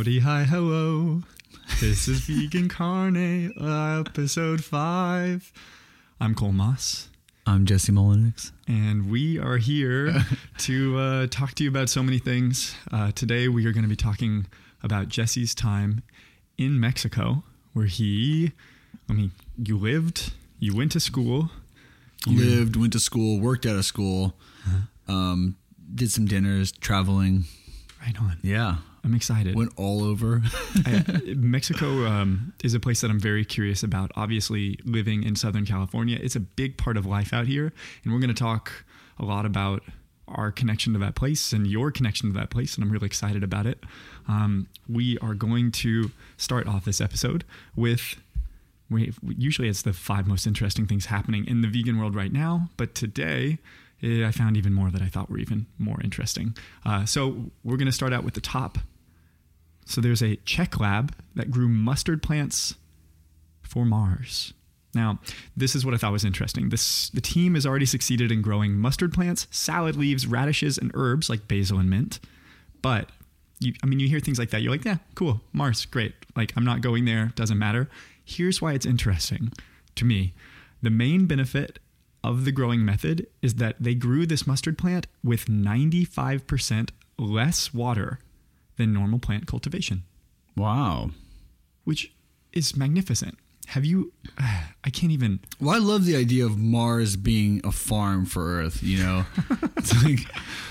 Howdy, hi, hello. This is Vegan Carne, episode five. I'm Cole Moss, I'm Jesse Mullenix. and we are here to uh, talk to you about so many things. Uh, today, we are going to be talking about Jesse's time in Mexico, where he, I mean, you lived, you went to school, Lived, went to school, worked out of school, um, did some dinners, traveling. Right on. Yeah, I'm excited. went all over. I- Mexico um, is a place that I'm very curious about. Obviously, living in Southern California, it's a big part of life out here, and we're going to talk a lot about our connection to that place and your connection to that place, and I'm really excited about it. Um, we are going to start off this episode with. We, usually it's the five most interesting things happening in the vegan world right now, but today I found even more that I thought were even more interesting. Uh, so we're going to start out with the top so there's a Czech lab that grew mustard plants for Mars. Now, this is what I thought was interesting. This the team has already succeeded in growing mustard plants, salad leaves, radishes, and herbs like basil and mint. But you, I mean, you hear things like that, you're like, yeah, cool, Mars, great. Like, I'm not going there, doesn't matter. Here's why it's interesting to me. The main benefit of the growing method is that they grew this mustard plant with 95% less water than normal plant cultivation, wow. which is magnificent. Have you? I can't even. Well, I love the idea of Mars being a farm for Earth. You know, it's like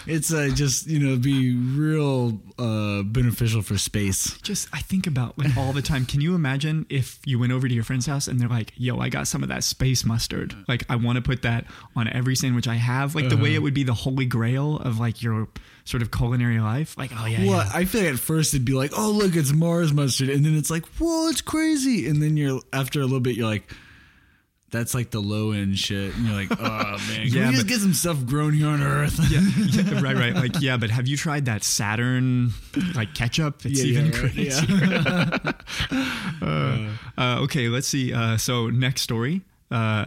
it's uh, just you know be real uh, beneficial for space. Just I think about like all the time. Can you imagine if you went over to your friend's house and they're like, "Yo, I got some of that space mustard. Like, I want to put that on every sandwich I have. Like the way it would be the holy grail of like your sort of culinary life. Like, oh yeah, Well, yeah. I feel like at first it'd be like, oh look, it's Mars mustard, and then it's like, whoa, it's crazy, and then you're after a little bit, you're like. That's like the low end shit. And you're like, oh man, can Yeah, we just get some stuff grown here on Earth? yeah, yeah, right, right. Like, yeah, but have you tried that Saturn like ketchup? It's Yeah, even yeah, right, crazier. yeah. Uh, okay, let's see. Uh, so next story. Uh,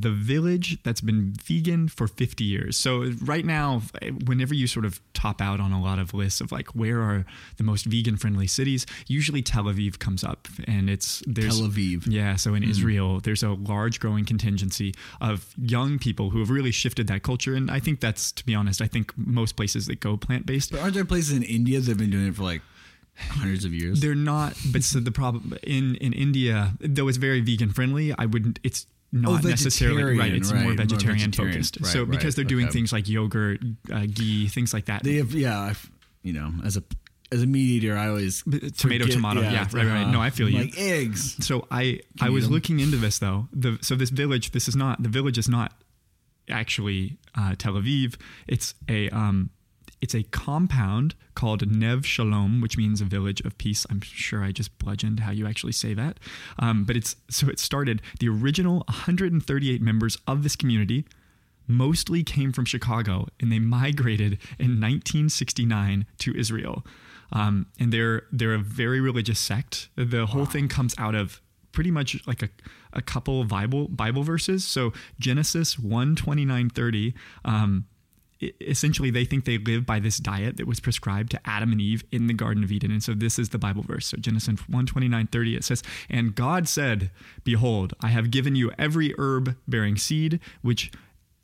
the village that's been vegan for 50 years. So right now, whenever you sort of top out on a lot of lists of like where are the most vegan friendly cities, usually Tel Aviv comes up, and it's there's Tel Aviv. yeah. So in hmm. Israel, there's a large growing contingency of young people who have really shifted that culture, and I think that's to be honest, I think most places that go plant based But aren't there places in India that have been doing it for like hundreds of years? They're not, but so the problem in in India, though it's very vegan friendly, I wouldn't. It's not Oh, necessarily right. It's right, more more vegetarian, vegetarian. focused. Right, so because they're doing okay. things like yogurt, uh, ghee, things like that. They have, yeah, I've- you know, as a as a meat eater, I always tomato, forget- tomato, yeah, right, right. No, I feel you. Like eggs. So I I was eat 'em? looking into this though. The so this village, this is not the village is not actually uh, Tel Aviv. It's a um, it's a compound called Nev Shalom, which means a village of peace. I'm sure I just bludgeoned how you actually say that. Um, but it's so it started. The original 138 members of this community mostly came from Chicago, and they migrated in 1969 to Israel. Um, and they're they're a very religious sect. The whole thing comes out of pretty much like a, a couple Bible Bible verses. So Genesis 1, 29, 30. Um, essentially they think they live by this diet that was prescribed to Adam and Eve in the Garden of Eden. And so this is the Bible verse. So Genesis 1 29 30, it says, And God said, Behold, I have given you every herb bearing seed, which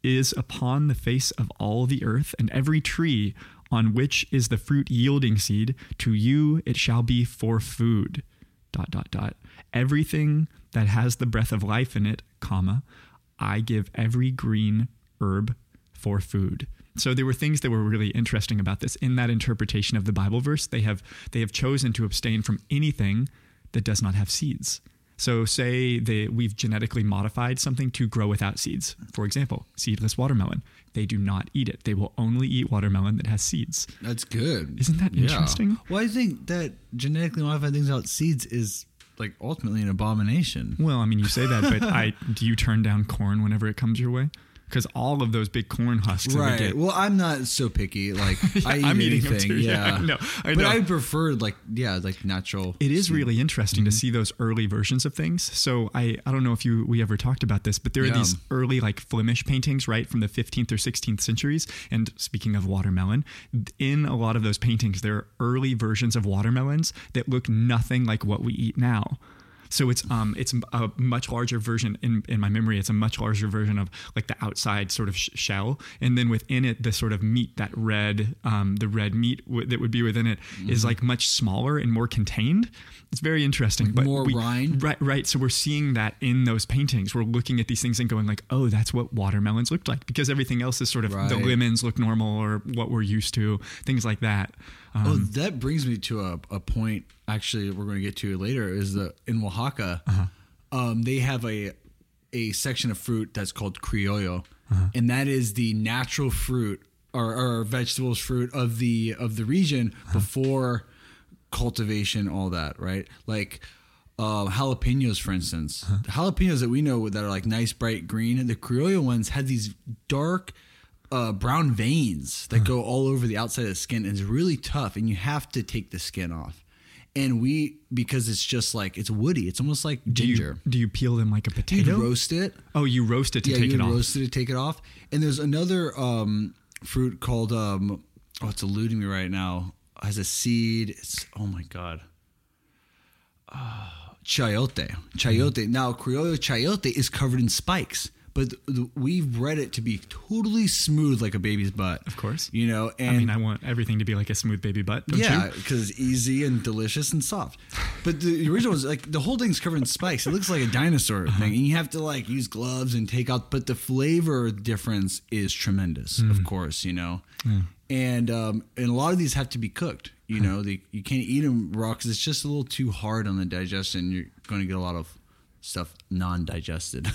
is upon the face of all the earth, and every tree on which is the fruit yielding seed, to you it shall be for food. Dot dot dot. Everything that has the breath of life in it, comma, I give every green herb for food. So there were things that were really interesting about this. In that interpretation of the Bible verse, they have they have chosen to abstain from anything that does not have seeds. So say they we've genetically modified something to grow without seeds. For example, seedless watermelon. They do not eat it. They will only eat watermelon that has seeds. That's good. Isn't that interesting? Well, I think that genetically modified things without seeds is like ultimately an abomination. Well, I mean, you say that, but I do you turn down corn whenever it comes your way? Because all of those big corn husks Right. get. Well, I'm not so picky. Like I eat I'm eating them anything. too. Yeah, Yeah. I know. I but know. I prefer like yeah, like natural. It is really interesting Mm-hmm. to see those early versions of things. So I, I don't know if you we ever talked about this, but there are Yeah. these early like Flemish paintings, right, from the 15th or 16th centuries. And speaking of watermelon, in a lot of those paintings, there are early versions of watermelons that look nothing like what we eat now. So it's um it's a much larger version in in my memory. It's a much larger version of like the outside sort of sh- shell, and then within it, the sort of meat that red um the red meat w- that would be within it is like much smaller and more contained. It's very interesting, but more we- rind? Right, right. So we're seeing that in those paintings. We're looking at these things and going like, oh, that's what watermelons looked like because everything else is sort of the Right. lemons look normal or what we're used to, things like that. Um, Oh, that brings me to a, a point. Actually, we're going to get to later. Is that in Oaxaca, Uh-huh. um, they have a a section of fruit that's called criollo, Uh-huh. and that is the natural fruit or, or vegetables fruit of the of the region Uh-huh. before cultivation, all that, right? Like uh, jalapenos, for instance. Uh-huh. The jalapenos that we know that are like nice, bright green, and the criollo ones had these dark uh, brown veins that go all over the outside of the skin, and it's really tough, and you have to take the skin off. And we, because it's just like it's woody, it's almost like do you ginger. do you peel them like a You potato? roast it, oh, you roast it to yeah, take you it off. roast it to take it off. And there's another um, fruit called um, oh, it's eluding me right now. It has a seed. It's oh my god. Uh, chayote. Chayote. Now, Criollo chayote is covered in spikes, but we've bred it to be totally smooth like a baby's butt. Of course. You know, and I mean, I want everything to be like a smooth baby butt. Don't yeah, you? because it's easy and delicious and soft. But the original is like the whole thing's covered in spikes. It looks like a dinosaur Uh-huh. thing. And you have to like use gloves and take out. But the flavor difference is tremendous, Mm. of course. You know, and um, and a lot of these have to be cooked. You know, they, you can't eat them raw because it's just a little too hard on the digestion. You're going to get a lot of stuff non-digested.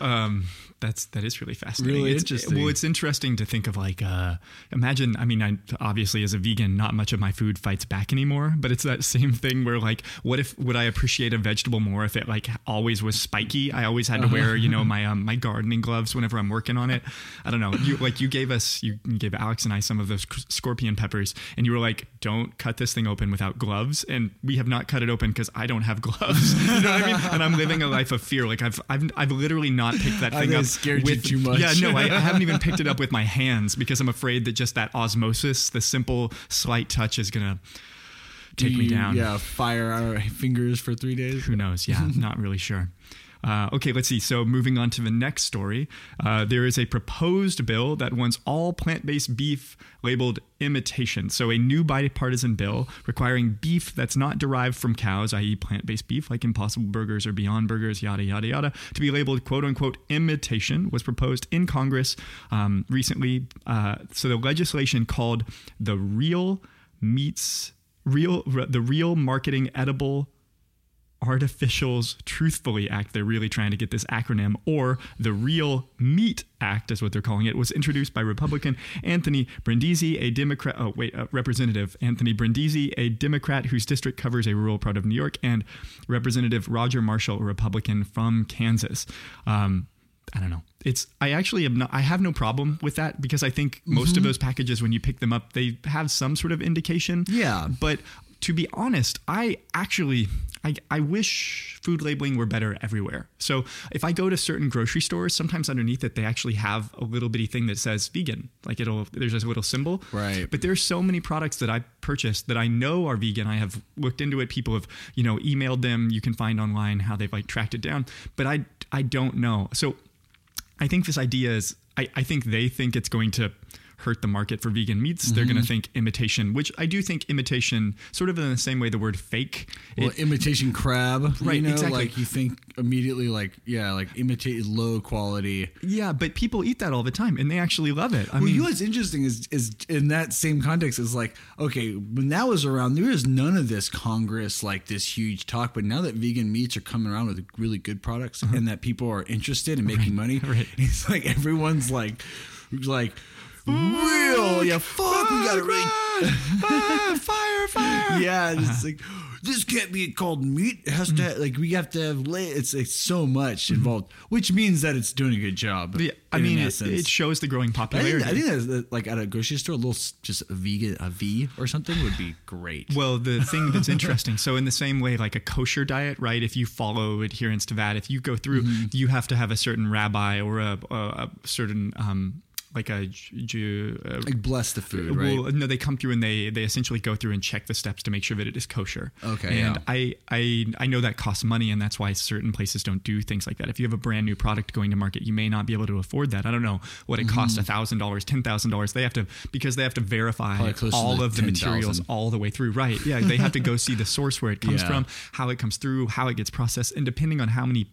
um, that's that is really fascinating. Really It's- interesting. Well, it's interesting to think of like uh, imagine. I mean, I obviously as a vegan, not much of my food fights back anymore. But it's that same thing where like, what if would I appreciate a vegetable more if it like always was spiky? I always had to wear you know my um, my gardening gloves whenever I'm working on it. I don't know. You like you gave us you gave Alex and I some of those sc- scorpion peppers, and you were like, don't cut this thing open without gloves. And we have not cut it open because I don't have gloves. you know what I mean? And I'm living a life of fear. Like I've I've, I've literally not picked that thing up scared you with too much. Yeah, no, I, I haven't even picked it up with my hands because I'm afraid that just that osmosis, the simple slight touch, is gonna take me You- down. Yeah, fire our fingers for three days. Who knows? Yeah, not really sure. Uh, okay, let's see. So, moving on to the next story, uh, there is a proposed bill that wants all plant based beef labeled imitation. So, a new bipartisan bill requiring beef that's not derived from cows, i.e., plant based beef like Impossible Burgers or Beyond Burgers, yada, yada, yada, to be labeled quote unquote imitation was proposed in Congress um, recently. Uh, so, the legislation called the Real Meats. Real, the Real Marketing Edible Artificials Truthfully Act, they're really trying to get this acronym, or the Real Meat Act, is what they're calling it, was introduced by Republican Anthony Brindisi, a Democrat, oh, wait, uh, Representative Anthony Brindisi, a Democrat whose district covers a rural part of New York, and Representative Roger Marshall, a Republican from Kansas. Um, I don't know. It's I actually have not I have no problem with that because I think most Mm-hmm. of those packages when you pick them up they have some sort of indication. Yeah. But to be honest, I actually I, I wish food labeling were better everywhere. So if I go to certain grocery stores, sometimes underneath it they actually have a little bitty thing that says vegan. Like it'll there's a little symbol. Right. But there's so many products that I purchased that I know are vegan. I have looked into it. People have, you know, emailed them. You can find online how they've like tracked it down. But I I don't know. So I think this idea is, I, I think they think it's going to hurt the market for vegan meats. They're Mm-hmm. going to think imitation, which I do think imitation, sort of in the same way the word fake. Well, it- imitation crab, Right, You know, exactly. like you think immediately, like yeah, like imitate low quality. yeah, but people eat that all the time and they actually love it. I Well, mean, you know what's interesting is is in that same context is like okay, when that was around, there was none of this Congress like this huge talk. But now that vegan meats are coming around with really good products and that people are interested in making money, Uh-huh. right. it's like everyone's like like real, yeah, fuck, we got it right. ah, fire, fire. yeah, and it's like this can't be called meat. It has to like we have to have lay. It's it's so much involved, which means that it's doing a good job. Mm-hmm. Yeah, I mean, it, it shows the growing I think, popularity. I think that's, that, like at a grocery store, a little just a vegan a V or something would be great. Well, the thing that's interesting, so in the same way, like a kosher diet, right? If you follow adherence to that, if you go through, Mm-hmm. you have to have a certain rabbi or a, a, a certain, um, like a Jew. Uh, like bless the food, right? Well, no, they come through and they they essentially go through and check the steps to make sure that it is kosher. Okay, and yeah. I I I know that costs money, and that's why certain places don't do things like that. If you have a brand new product going to market, you may not be able to afford that. I don't know what it costs Mm-hmm. a thousand dollars, ten thousand dollars. They have to because they have to verify all of the 10,000. materials all the way through. Right? Yeah, they have to go see the source where it comes Yeah. from, how it comes through, how it gets processed, and depending on how many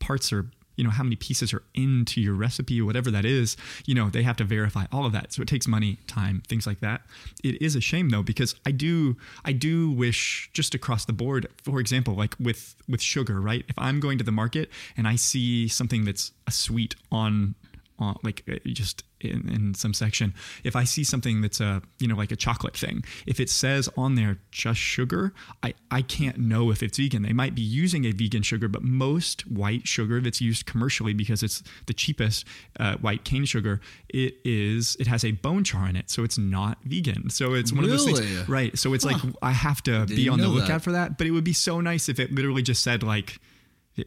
parts are you know how many pieces are into your recipe whatever that is you know they have to verify all of that. So it takes money time things like that. It is a shame though because i do i do wish just across the board for example like with with sugar right? If i'm going to the market and i see something that's a sweet on on like uh, just in, in some section if i see something that's a you know like a chocolate thing if it says on there just sugar i i can't know if it's vegan. They might be using a vegan sugar but most white sugar that's used commercially because it's the cheapest uh, white cane sugar it is it has a bone char in it so it's not vegan. So it's one of those things right. So it's like i have to be Didn't on the lookout that. for that but it would be so nice if it literally just said like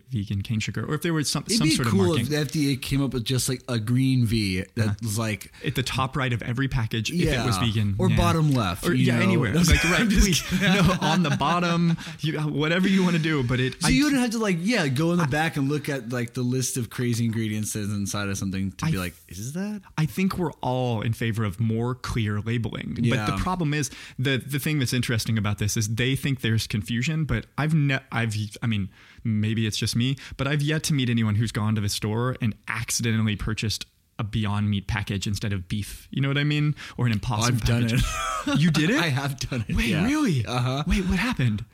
vegan cane sugar or if there was some, It'd some be sort of cool marking if the FDA came up with just like a green V that uh-huh. was like at the top right of every package if it was vegan. Or yeah. bottom left, or yeah know. anywhere. Like right please no on the bottom you, whatever you want to do but it So I, you wouldn't have to like yeah go in the back and look at like the list of crazy ingredients that's inside of something to I be like is that? I think we're all in favor of more clear labeling. But the problem is the the thing that's interesting about this is they think there's confusion, but I've ne- I've I mean maybe it's just me, but I've yet to meet anyone who's gone to the store and accidentally purchased a Beyond Meat package instead of beef. You know what I mean? Or an Impossible. I've done it. You did it? I have done it Wait, yeah. really? uh huh Wait, what happened?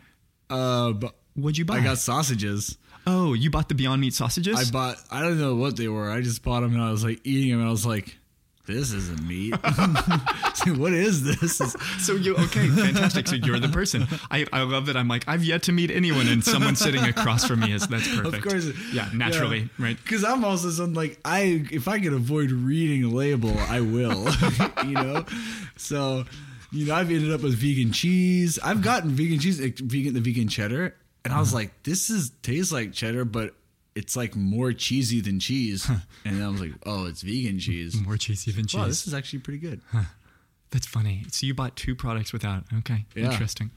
uh but What'd you buy? I got sausages oh, you bought the Beyond Meat sausages? I bought I don't know what they were I just bought them and I was like eating them and I was like this isn't meat what is this So you okay? Fantastic. So you're the person. I, I love that. I'm like I've yet to meet anyone, and someone sitting across from me is that's perfect. Of course, Yeah, naturally, right? Because I'm also something like I, if I can avoid reading a label, I will. you know, so you know I've ended up with vegan cheese. I've gotten vegan cheese, vegan the vegan cheddar, and I was Uh-huh. like, this is tastes like cheddar, but it's like more cheesy than cheese. and I was like, oh, it's vegan cheese. More cheesy than cheese. Wow, this is actually pretty good. That's funny. So you bought two products without. Okay, Yeah. interesting.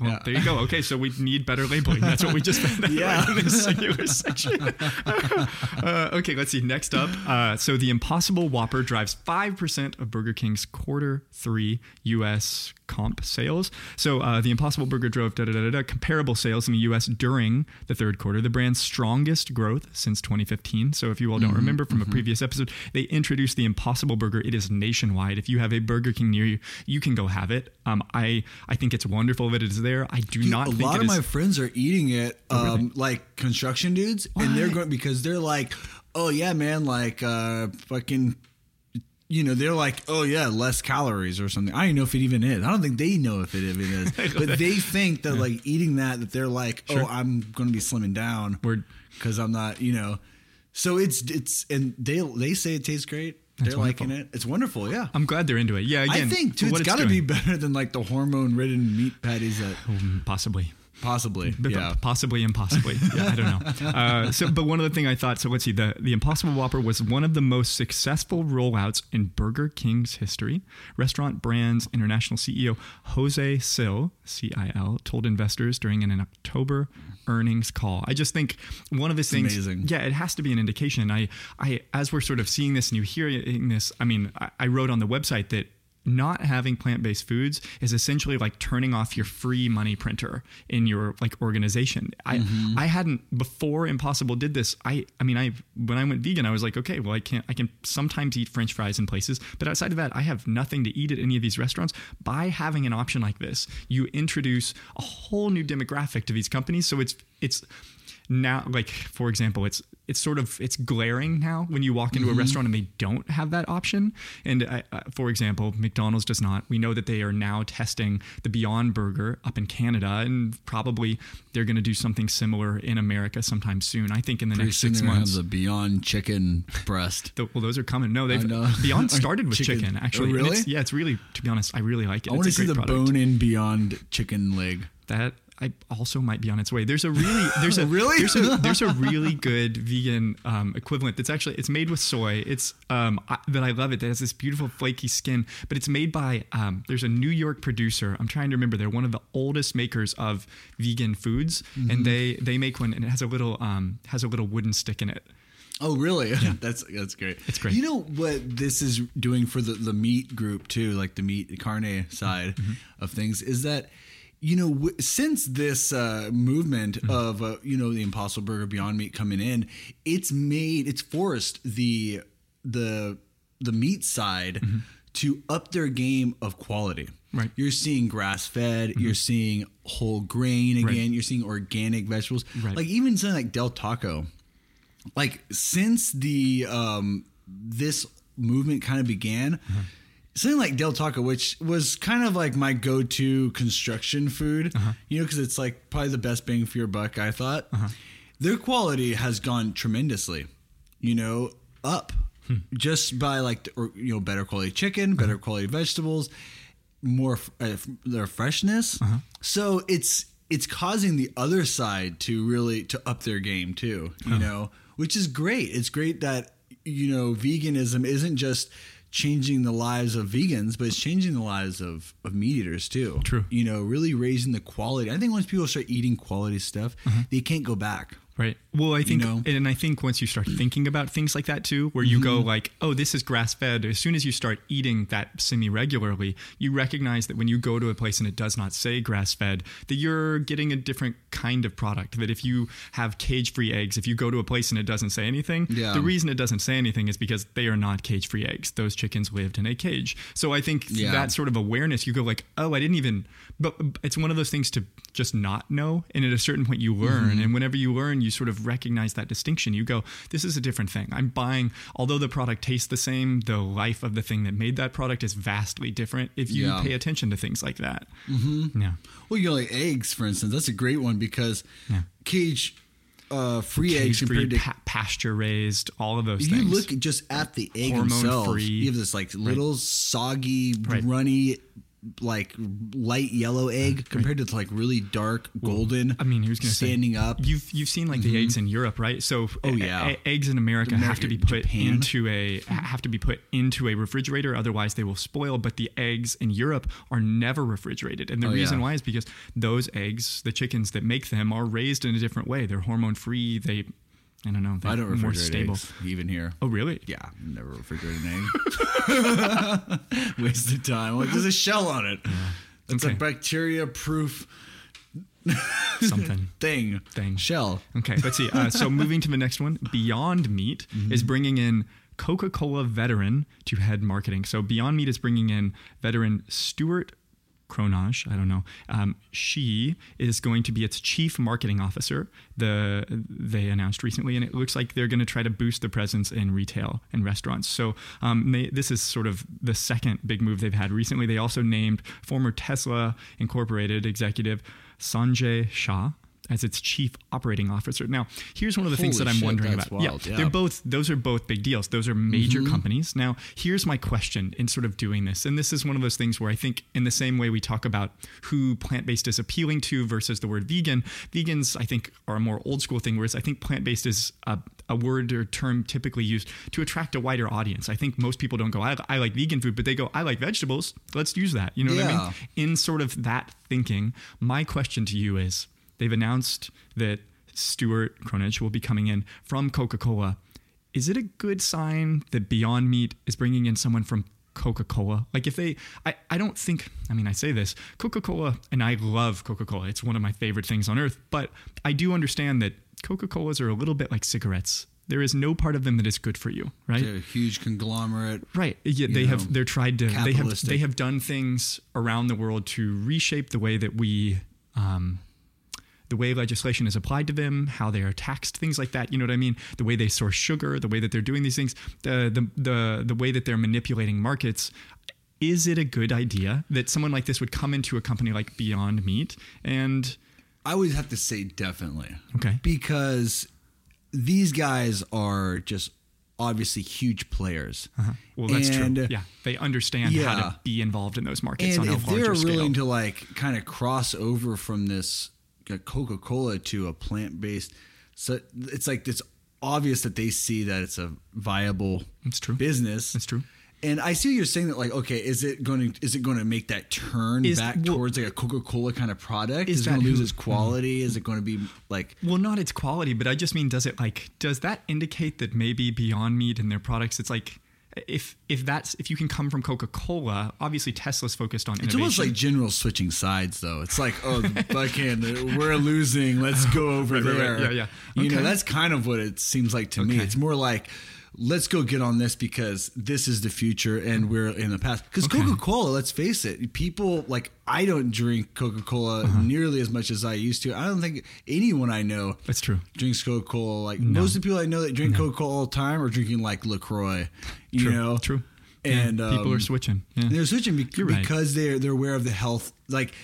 Well, Yeah. there you go. Okay, so we need better labeling. That's what we just found out Yeah. right in this singular section. uh, okay, let's see. Next up, uh, so the Impossible Whopper drives five percent of Burger King's quarter three U.S. comp sales. So uh, the Impossible Burger drove da, da, da, da, comparable sales in the U.S. during the third quarter, the brand's strongest growth since 2015. So if you all don't remember from a previous episode, they introduced the Impossible Burger. It is nationwide. If you have a Burger King near you, you can go have it. Um, I I think it's wonderful that it is there. I do not a lot of is- my friends are eating it, um, like construction dudes, and they're going because they're like, oh yeah, man, like uh, fucking. You know, they're like, oh yeah, less calories or something. I don't even know if it even is. I don't think they know if it even is. but they think that like eating that, that they're like, oh, I'm going to be slimming down because I'm not, you know. So it's it's and they they say it tastes great. They're liking it. It's wonderful. Yeah. I'm glad they're into it. Yeah, again, I think too, it's got to be better than like the hormone ridden meat patties that Mm, possibly. Possibly. But Yeah. possibly impossibly. Yeah, I don't know. Uh, so, but one other thing I thought. So let's see. The the Impossible Whopper was one of the most successful rollouts in Burger King's history. Restaurant Brands International CEO Jose Cil, C-I-L, told investors during an October earnings call. I just think one of the things. amazing. Yeah, it has to be an indication. I, I, as we're sort of seeing this and you hearing this, I mean, I, I wrote on the website that not having plant-based foods is essentially like turning off your free money printer in your like organization. I Mm-hmm. I hadn't before Impossible did this. I I mean I when I went vegan I was like okay well I can't I can sometimes eat French fries in places but outside of that I have nothing to eat at any of these restaurants. By having an option like this, you introduce a whole new demographic to these companies. So it's it's now like for example it's it's sort of it's glaring now when you walk into a restaurant and they don't have that option and uh, uh, for example mcdonald's does not we know that they are now testing the beyond burger up in canada and probably they're going to do something similar in america sometime soon i think in the Pretty next six months have the Beyond Chicken breast. Th- well, those are coming. No, they've. Beyond started with Chicken. chicken, Oh, actually. and really? it's- yeah, it's really, to be honest, I really like it. I want to see the product. bone-in Beyond Chicken leg. That I also might be on its way. There's a really, there's a Really? there's a there's a really good vegan um, equivalent that's actually it's made with soy. It's um I, that I love it. That has this beautiful flaky skin, but it's made by um there's a New York producer. I'm trying to remember. They're one of the oldest makers of vegan foods, Mm-hmm. and they they make one and it has a little um has a little wooden stick in it. Oh, really? Yeah. that's that's great. It's great. You know what this is doing for the the meat group too, like the meat carne side Mm-hmm. of things, is that you know w- since this uh, movement Mm-hmm. of uh, you know the Impossible Burger Beyond Meat coming in, it's made it's forced the the the meat side to up their game of quality. Mm-hmm. Right. Mm-hmm. You're seeing grass fed. You're seeing whole grain again. Right. You're seeing organic vegetables. Right. Like even something like Del Taco like since the um this movement kind of began something like del taco which was kind of like my go-to construction food uh-huh. you know because it's like probably the best bang for your buck i thought. Uh-huh. Their quality has gone tremendously you know up hmm. just by like the, or, you know better quality chicken uh-huh. better quality vegetables more f- uh, f- their freshness. So it's it's causing the other side to really to up their game too you know which is great. It's great that you know veganism isn't just changing the lives of vegans but it's changing the lives of of meat eaters too True. you know really raising the quality i think once people start eating quality stuff mm-hmm. they can't go back Right. Well, I think, know? and I think once you start thinking about things like that too, where you go Mm-hmm. like, oh, this is grass fed. As soon as you start eating that semi regularly, you recognize that when you go to a place and it does not say grass fed, that you're getting a different kind of product. That if you have cage free eggs, if you go to a place and it doesn't say anything, Yeah. the reason it doesn't say anything is because they are not cage free eggs. Those chickens lived in a cage. So I think Yeah. that sort of awareness, you go like, oh, I didn't even, but it's one of those things to just not know. And at a certain point, you learn. Mm-hmm. And whenever you learn, you sort of recognize that distinction. You go, this is a different thing. I'm buying, although the product tastes the same, the life of the thing that made that product is vastly different if you Yeah. pay attention to things like that. Mm-hmm. Yeah. well you know like eggs for instance that's a great one because Yeah. cage uh, free eggs compared to pa- pasture raised, all of those things. you things. look just at the egg Hormone themselves. free. You have this like little soggy, Right. runny, like light yellow egg compared to like really dark golden. I mean, who's going to say standing up? You've you've seen like the mm-hmm. eggs in Europe, right? So Oh, yeah. e- eggs in America, have to be put Japan. into a have to be put into a refrigerator, otherwise they will spoil. But the eggs in Europe are never refrigerated, and the Oh, reason yeah. why is because those eggs, the chickens that make them, are raised in a different way. They're hormone free. They, I don't know, I don't more refrigerate stable. eggs even here. Oh, really? Yeah, never refrigerate an egg. Waste of time. Like, there's a shell on it. It's Okay. a bacteria-proof Something. thing. Thing. Shell. Okay, let's see. Uh, so moving to the next one, Beyond Meat Mm-hmm. is bringing in Coca-Cola veteran to head marketing. So Beyond Meat is bringing in veteran Stuart Kronauge. I don't know. Um, she is going to be its chief marketing officer. The they announced recently, and it looks like they're going to try to boost the presence in retail and restaurants. So um, they, this is sort of the second big move they've had recently. They also named former Tesla Incorporated executive Sanjay Shah as its chief operating officer. Now, here's one of the things that I'm shit, wondering about. wild, yeah, yeah. they're both those are both big deals. Those are major Mm-hmm. companies. Now, here's my question in sort of doing this. And this is one of those things where I think in the same way we talk about who plant-based is appealing to versus the word vegan, vegans I think are a more old school thing whereas I think plant-based is a a word or term typically used to attract a wider audience. I think most people don't go, I, I like vegan food, but they go, I like vegetables. Let's use that. You know what I mean? In sort of that thinking, my question to you is they've announced that Stuart Kronauge will be coming in from Coca Cola. Is it a good sign that Beyond Meat is bringing in someone from Coca Cola? Like, if they, I, I don't think, I mean, I say this Coca Cola, and I love Coca Cola, it's one of my favorite things on earth, but I do understand that Coca Colas are a little bit like cigarettes. There is no part of them that is good for you, right? They're a huge conglomerate. Right. Yeah, they know, have they're tried to they have they have done things around the world to reshape the way that we um the way legislation is applied to them, how they are taxed, things like that. You know what I mean? The way they source sugar, the way that they're doing these things, the the the, the way that they're manipulating markets. Is it a good idea that someone like this would come into a company like Beyond Meat and I would have to say definitely. Okay. Because these guys are just obviously huge players. Uh-huh. Well, that's And- true. Yeah, they understand yeah. how to be involved in those markets And on a if they're scale. willing to like kind of cross over from this Coca Cola to a plant based, so it's like it's obvious that they see that it's a viable It's true. business. That's true. And I see you're saying that like, okay, is it going to is it going to make that turn Is- back well- towards like a Coca Cola kind of product? Is Is, it going to lose its quality? Is it going to be like Well, not its quality, but I just mean, does it like does that indicate that maybe Beyond Meat and their products? It's like if if that's if you can come from Coca Cola, obviously Tesla's focused on It's almost like general switching sides, though. It's like, oh, fucking, we're losing. Let's go over Right, right, there. right. Yeah, yeah. You know, that's kind of what it seems like to me. It's more like, let's go get on this because this is the future and we're in the past. Because Okay. Coca Cola, let's face it, people like I don't drink Coca Cola Uh-huh. nearly as much as I used to. I don't think anyone I know that's true. drinks Coca Cola. Like most of the people I know that drink Coca Cola all the time are drinking like LaCroix. You True. know, True. And Yeah, people um, are switching. Yeah. they're switching be- right. because they're they're aware of the health. Like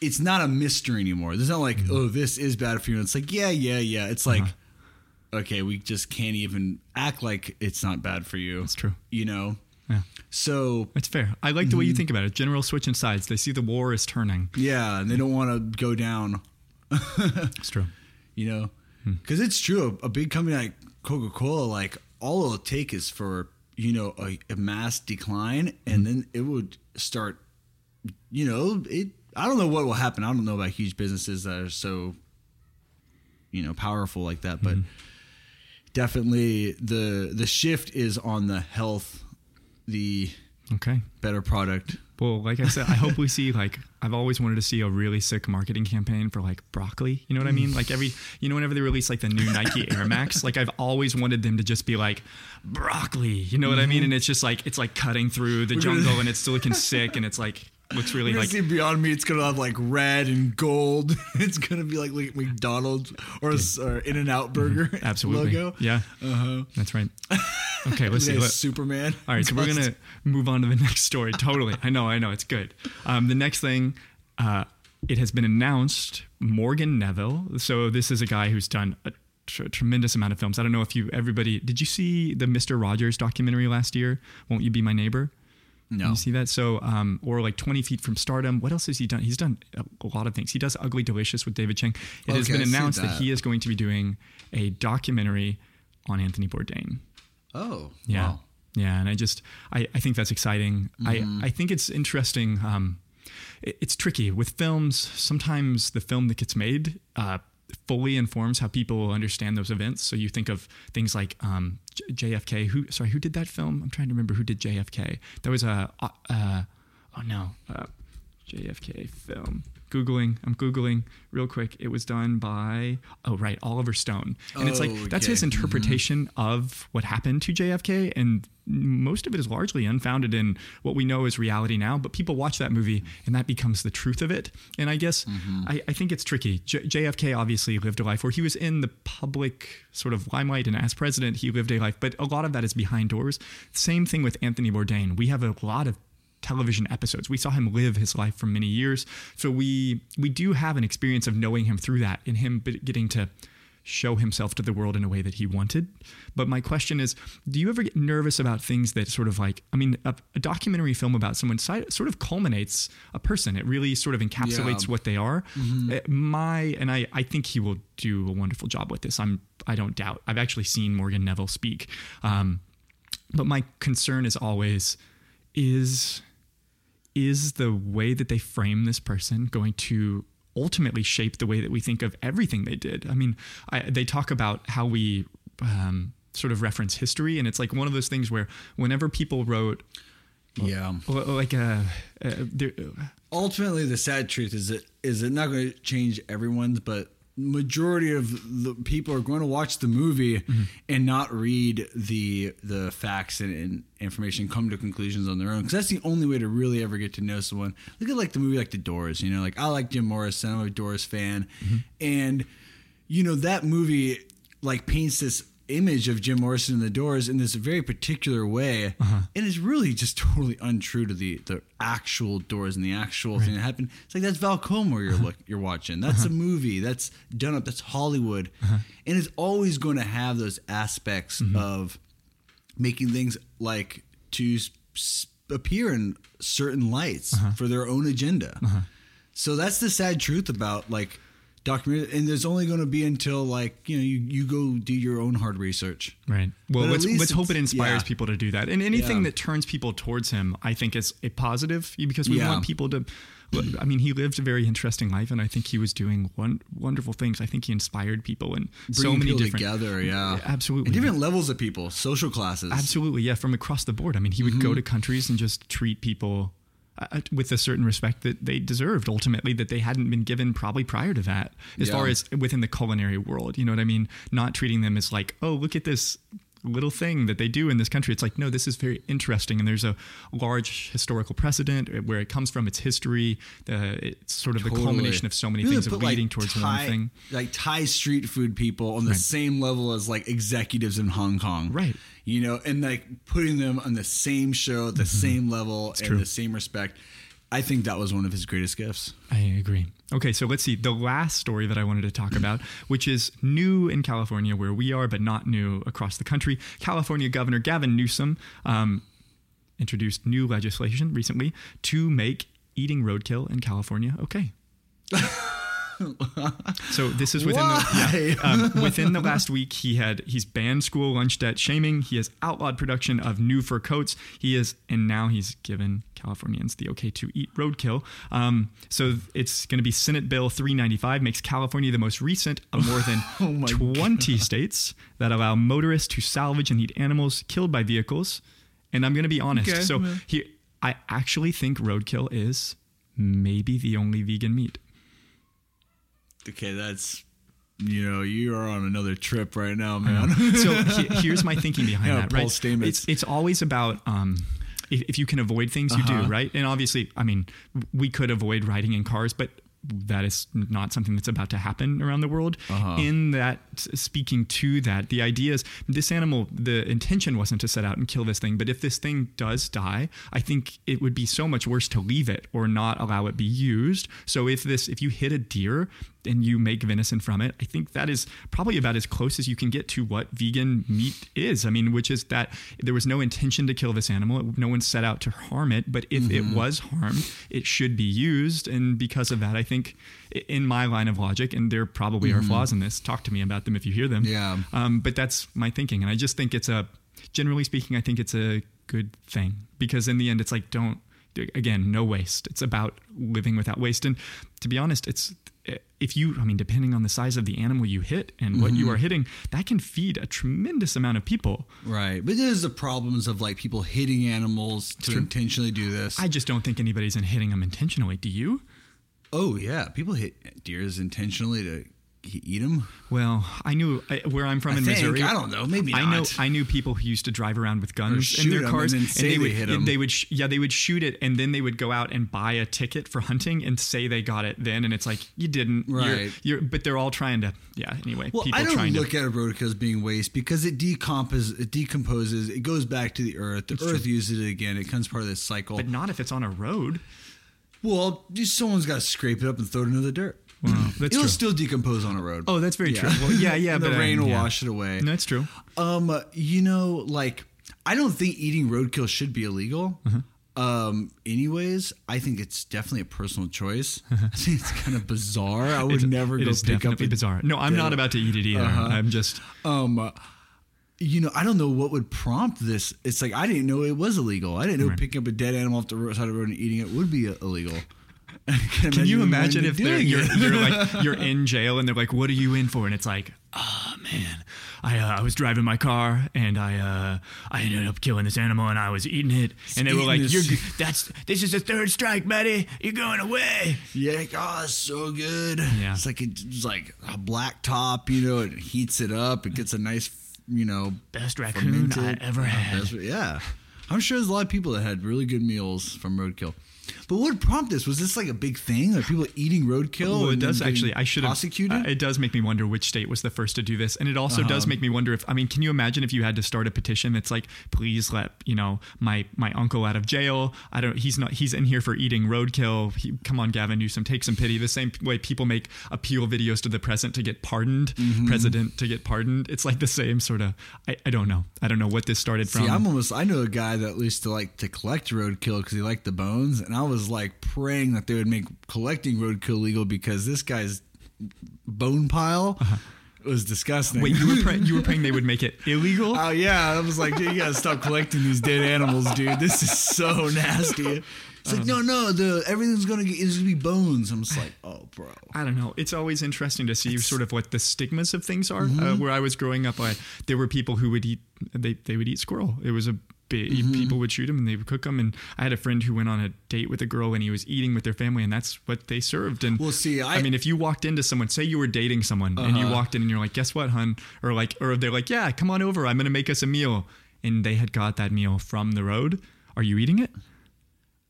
it's not a mystery anymore. It's not like Mm-hmm. oh this is bad for you. It's like yeah yeah yeah. It's like Uh-huh. Okay we just can't even act like it's not bad for you. That's true. You know. Yeah. So It's fair. I like the way you Mm-hmm. think about it. General switching sides. They see the war is turning. yeah, and they don't want to go down. It's true. You know, Hmm. because it's true. A, a big company like Coca Cola, like all it'll take is for you know a, a mass decline, Hmm. and then it would start. You know, it. I don't know what will happen. I don't know about huge businesses that are so, you know, powerful like that. But Mm-hmm. Definitely the the shift is on the health, the Okay. better product. Well, like I said, I hope we see like I've always wanted to see a really sick marketing campaign for like broccoli. You know what I mean? Like every you know whenever they release like the new Nike Air Max, like I've always wanted them to just be like broccoli. You know what I mean? Mm-hmm. And it's just like it's like cutting through the jungle and it's still looking sick and it's like looks really like see Beyond Meat. It's gonna have like red and gold. it's gonna be like, like McDonald's or, or In and Out Burger Mm-hmm. absolutely logo. yeah. Uh-huh. That's right. Okay, let's see. Let- Superman. All right, so we're gonna move on to the next story. Totally, I know, I know, it's good. Um, the next thing, uh, it has been announced. Morgan Neville. So this is a guy who's done a tr- tremendous amount of films. I don't know if you, everybody, did you see the Mister Rogers documentary last year? Won't you be my neighbor? No. You see that? So, um, or like 20 Feet from Stardom. What else has he done? He's done a, lot of things. He does Ugly Delicious with David Chang. It has been announced that. that. he is going to be doing a documentary on Anthony Bourdain. Oh, Yeah. wow. Yeah. And I just, I, I think that's exciting. Mm-hmm. I, I think it's interesting. Um, it- it's tricky with films. Sometimes the film that gets made, uh, fully informs how people understand those events. So you think of things like um, J- JFK. Who sorry, who did that film? I'm trying to remember who did JFK. That was a uh, uh, oh no, uh, JFK film. Googling, I'm googling real quick. It was done by oh right, Oliver Stone, and it's like Oh, that's okay. his interpretation of what happened to JFK, and most of it is largely unfounded in what we know is reality now. But people watch that movie, and that becomes the truth of it. And I guess mm-hmm. I, I think it's tricky. J- JFK obviously lived a life where he was in the public sort of limelight, and as president, he lived a life. But a lot of that is behind doors. Same thing with Anthony Bourdain. We have a lot of television episodes. We saw him live his life for many years. So we we do have an experience of knowing him through that and him getting to show himself to the world in a way that he wanted. But my question is, do you ever get nervous about things that sort of like, I mean, a, a documentary film about someone sort of culminates a person. It really sort of encapsulates Yeah. what they are. Uh, My and I, I think he will do a wonderful job with this. I'm I don't doubt. I've actually seen Morgan Neville speak. Um, but my concern is always is is the way that they frame this person going to ultimately shape the way that we think of everything they did i mean I, they talk about how we um, sort of reference history and it's like one of those things where whenever people wrote Yeah. like a, uh there, Ultimately, the sad truth is that is it not going to change everyone's, but majority of the people are going to watch the movie Mm-hmm. and not read the the facts and, and information, come to conclusions on their own. Because that's the only way to really ever get to know someone. Look at like the movie like The Doors. You know, like I like Jim Morrison. I'm a Doors fan, Mm-hmm. and you know that movie like paints this image of Jim Morrison and the Doors in this very particular way, Uh-huh. and it's really just totally untrue to the the actual Doors and the actual thing that happened. It's like that's Val Kilmer you're Uh-huh. look you're watching. That's a movie. That's done up. That's Hollywood, Uh-huh. and it's always going to have those aspects Mm-hmm. of making things like to s- s- appear in certain lights Uh-huh. for their own agenda. So that's the sad truth about like documentary, and there's only going to be until like you know you, you go do your own hard research. Right. Well, But let's let's hope it inspires yeah. people to do that. And anything Yeah. that turns people towards him, I think, is a positive because we Yeah. want people to. I mean, he lived a very interesting life, and I think he was doing one wonderful things. I think he inspired people in so many people different. together, yeah, Absolutely. and different levels of people, social classes. Absolutely, yeah, from across the board. I mean, he would Mm-hmm. go to countries and just treat people uh, with a certain respect that they deserved ultimately that they hadn't been given probably prior to that as Yeah. far as within the culinary world you know what i mean not treating them as like oh look at this little thing that they do in this country it's like no this is very interesting and there's a large historical precedent where it comes from its history the it's sort of the culmination of so many Really things of put, like, leading towards Thai, one thing Like Thai street food people on the Right. same level as like executives in Hong Kong. Right. You know, and like putting them on the same show, the same level, and Mm-hmm. true. the same respect. I think that was one of his greatest gifts. I agree. Okay, so let's see. The last story that I wanted to talk about, which is new in California, where we are, but not new across the country. California Governor Gavin Newsom um, introduced new legislation recently to make eating roadkill in California okay. so this is within the, Why? um, within the last week, he had he's banned school lunch debt shaming. He has outlawed production of new fur coats. He is, and now he's given Californians the okay to eat roadkill. Um, so it's going to be Senate Bill 395 makes California the most recent of more than Oh my 20 states that allow motorists to salvage and eat animals killed by vehicles. And I'm going to be honest. Okay. So he, I actually think roadkill is maybe the only vegan meat. Okay, that's you know you are on another trip right now, man. so he- here's my thinking behind Yeah, that, right? Stamets. It's it's always about um, if, if you can avoid things, you Uh-huh. do, right? And obviously, I mean, we could avoid riding in cars, but that is not something that's about to happen around the world. Uh-huh. In that, speaking to that, the idea is this animal. The intention wasn't to set out and kill this thing, but if this thing does die, I think it would be so much worse to leave it or not allow it be used. So if this, if you hit a deer and you make venison from it, I think that is probably about as close as you can get to what vegan meat is. I mean, which is that there was no intention to kill this animal. No one set out to harm it, but if it was harmed, it should be used. And because of that, I think in my line of logic, and there probably are flaws in this, talk to me about them if you hear them. Yeah. Um, but that's my thinking. And I just think it's a, generally speaking, I think it's a good thing because in the end, it's like, don't, again, no waste. It's about living without waste. And to be honest, it's, Eh, if you, I mean, depending on the size of the animal you hit and what you mm-hmm. are hitting, that can feed a tremendous amount of people. right, but there's the problems of like people hitting animals to intentionally do this. I just don't think anybody's in hitting them intentionally. Do you? oh yeah, people hit deers intentionally to e- eat them. Well, I knew I, where I'm from I in think. Missouri. I don't know. Maybe I know. I knew people who used to drive around with guns in their cars, and say they they would hit they would sh- yeah they would shoot it, and then they would go out and buy a ticket for hunting and say they got it then, and it's like you didn't, You're- Right. You're, but they're all trying to yeah. Anyway, Well, people I don't look to at a roadkill as being waste because it decomposes. It decomposes. It goes back to the earth. The earth uses it again. It becomes part of this cycle. but not if it's on a road. well, just someone's got to scrape it up and throw it into the dirt. Well, that's It'll true. still decompose on a road. Oh, that's very true. Well, yeah, yeah, the but, rain will yeah. wash it away. No, that's true. Um, you know, like I don't think eating roadkill should be illegal. Uh-huh. Um, anyways, I think it's definitely a personal choice. I think it's kind of bizarre. I would never It go pick up a bizarre. No, I'm not about to eat it either. Uh-huh. I'm just Um, uh, you know, I don't know what would prompt this. It's like I didn't know it was illegal. I didn't know Right. picking up a dead animal off the side of the road and eating it would be illegal. Can you imagine if they're, you're, you're like you're in jail and they're like, "What are you in for?" And it's like, oh man, I uh, I was driving my car and I uh, I ended up killing this animal and I was eating it and they were like, this- you're that's this is the third strike, buddy. You're going away. Yeah, like, oh, it's so good. Yeah. It's like it's like a black top, you know, it heats it up. It gets a nice, you know, Best raccoon I fermented- ever had. that's what- yeah. I'm sure there's a lot of people that had really good meals from roadkill. But what prompted this? Was this like a big thing? Like people eating roadkill? Well, it does actually. I should have prosecuted. uh, it does make me wonder which state was the first to do this, and it also Uh-huh. does make me wonder if. I mean, can you imagine if you had to start a petition that's like, please let you know my my uncle out of jail. I don't. He's not. He's in here for eating roadkill. He, come on, Gavin Newsom, take some pity. The same way people make appeal videos to the president to get pardoned, Mm-hmm. president to get pardoned. It's like the same sort of. I, I don't know. I don't know what this started from. See, I'm almost. I know a guy that used to like to collect roadkill because he liked the bones, and I was like praying that they would make collecting roadkill legal because this guy's bone pile was disgusting. Uh-huh. Wait, you were praying, you were praying they would make it illegal? Oh yeah, I was like, dude, you gotta stop collecting these dead animals, dude. This is so nasty. It's like, no, no, the everything's gonna get it's gonna be bones. I'm just like, oh, bro. I don't know. It's always interesting to see sort of what the stigmas of things are. Mm-hmm. Uh, where I was growing up, I, there were people who would eat they they would eat squirrel. It was a big, Mm-hmm. people would shoot them and they would cook them. And I had a friend who went on a date with a girl and he was eating with their family, and that's what they served. And Well, see, I- I mean, if you walked into someone, say you were dating someone, and you Uh-huh. walked in and you're like, "Guess what, hun?" Or like, or they're like, "Yeah, come on over. I'm gonna make us a meal," and they had got that meal from the road. Are you eating it?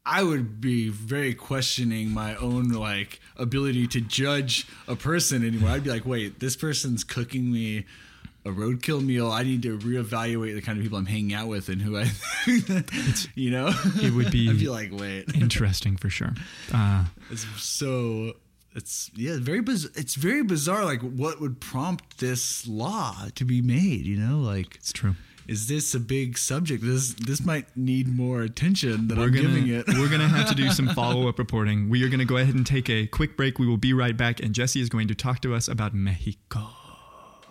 I would be very questioning my own like ability to judge a person anymore. I'd be like, wait, this person's cooking me a roadkill meal. I need to reevaluate the kind of people I'm hanging out with and who I, you know, It would be I'd be like, wait, interesting for sure. Uh, it's so. It's yeah, very biz- It's very bizarre. Like, what would prompt this law to be made? You know, like, it's true. is this a big subject? This this might need more attention than we're I'm gonna, giving it. we're gonna have to do some follow up reporting. We are gonna go ahead and take a quick break. We will be right back, and Jesse is going to talk to us about Mexico.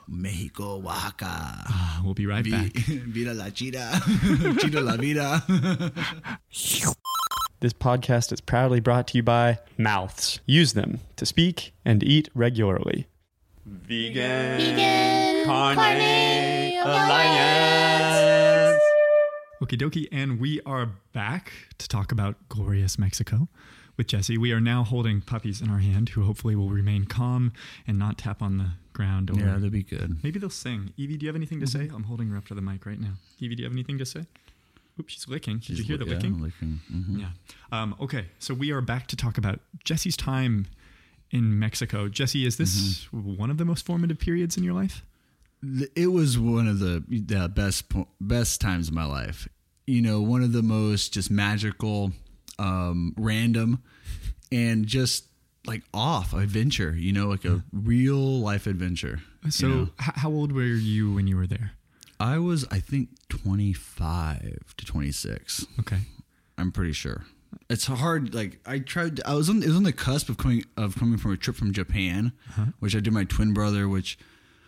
Mexico, Oaxaca. Uh, we'll be right back. Vida la chida. Chida la vida. This podcast is proudly brought to you by Mouths. Use them to speak and eat regularly. Vegan, Vegan Carne Carne Alliance. Okie dokie, and we are back to talk about glorious Mexico with Jesse. We are now holding puppies in our hand, who hopefully will remain calm and not tap on the ground. Or Yeah, that'd be good. maybe they'll sing. Evie, do you have anything to say? I'm holding her up to the mic right now. Evie, do you have anything to say? Oops, she's licking. Did you hear the Yeah, licking? licking. Mhm. Yeah. Um, okay, so we are back to talk about Jesse's time in Mexico. Jesse, is this one of the most formative periods in your life? It was one of the, the best best times of my life. You know, one of the most just magical, um, random, and just like off adventure. You know, like a real life adventure. you So, know? h- how old were you when you were there? I was, I think, twenty five to twenty six. Okay. I'm pretty sure. It's hard. Like I tried. I was on. It was on the cusp of coming of coming from a trip from Japan, uh-huh. which I did my twin brother, which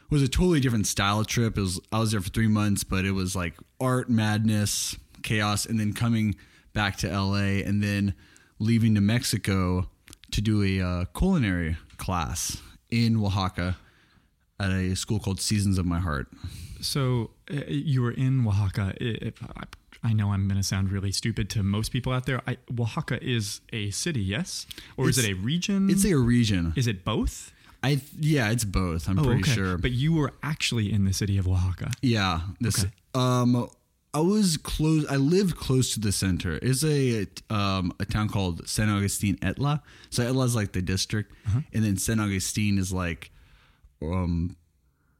was a totally different style of trip. It was. I was there for three months, but it was like art, madness, chaos, and then coming back to LA, and then leaving to Mexico to do a uh, culinary class in Oaxaca at a school called Seasons of My Heart. So uh, you were in Oaxaca. I- If I, I know I'm going to sound really stupid to most people out there. I, Oaxaca is a city, yes, or is it a region? It's a region. Is it both? I yeah, it's both. I'm Oh, pretty okay. sure. But you were actually in the city of Oaxaca. Yeah, this Okay. um I was close I lived close to the center. It's a um a town called San Agustin Etla. So Etla is like the district Uh-huh. and then San Agustin is like um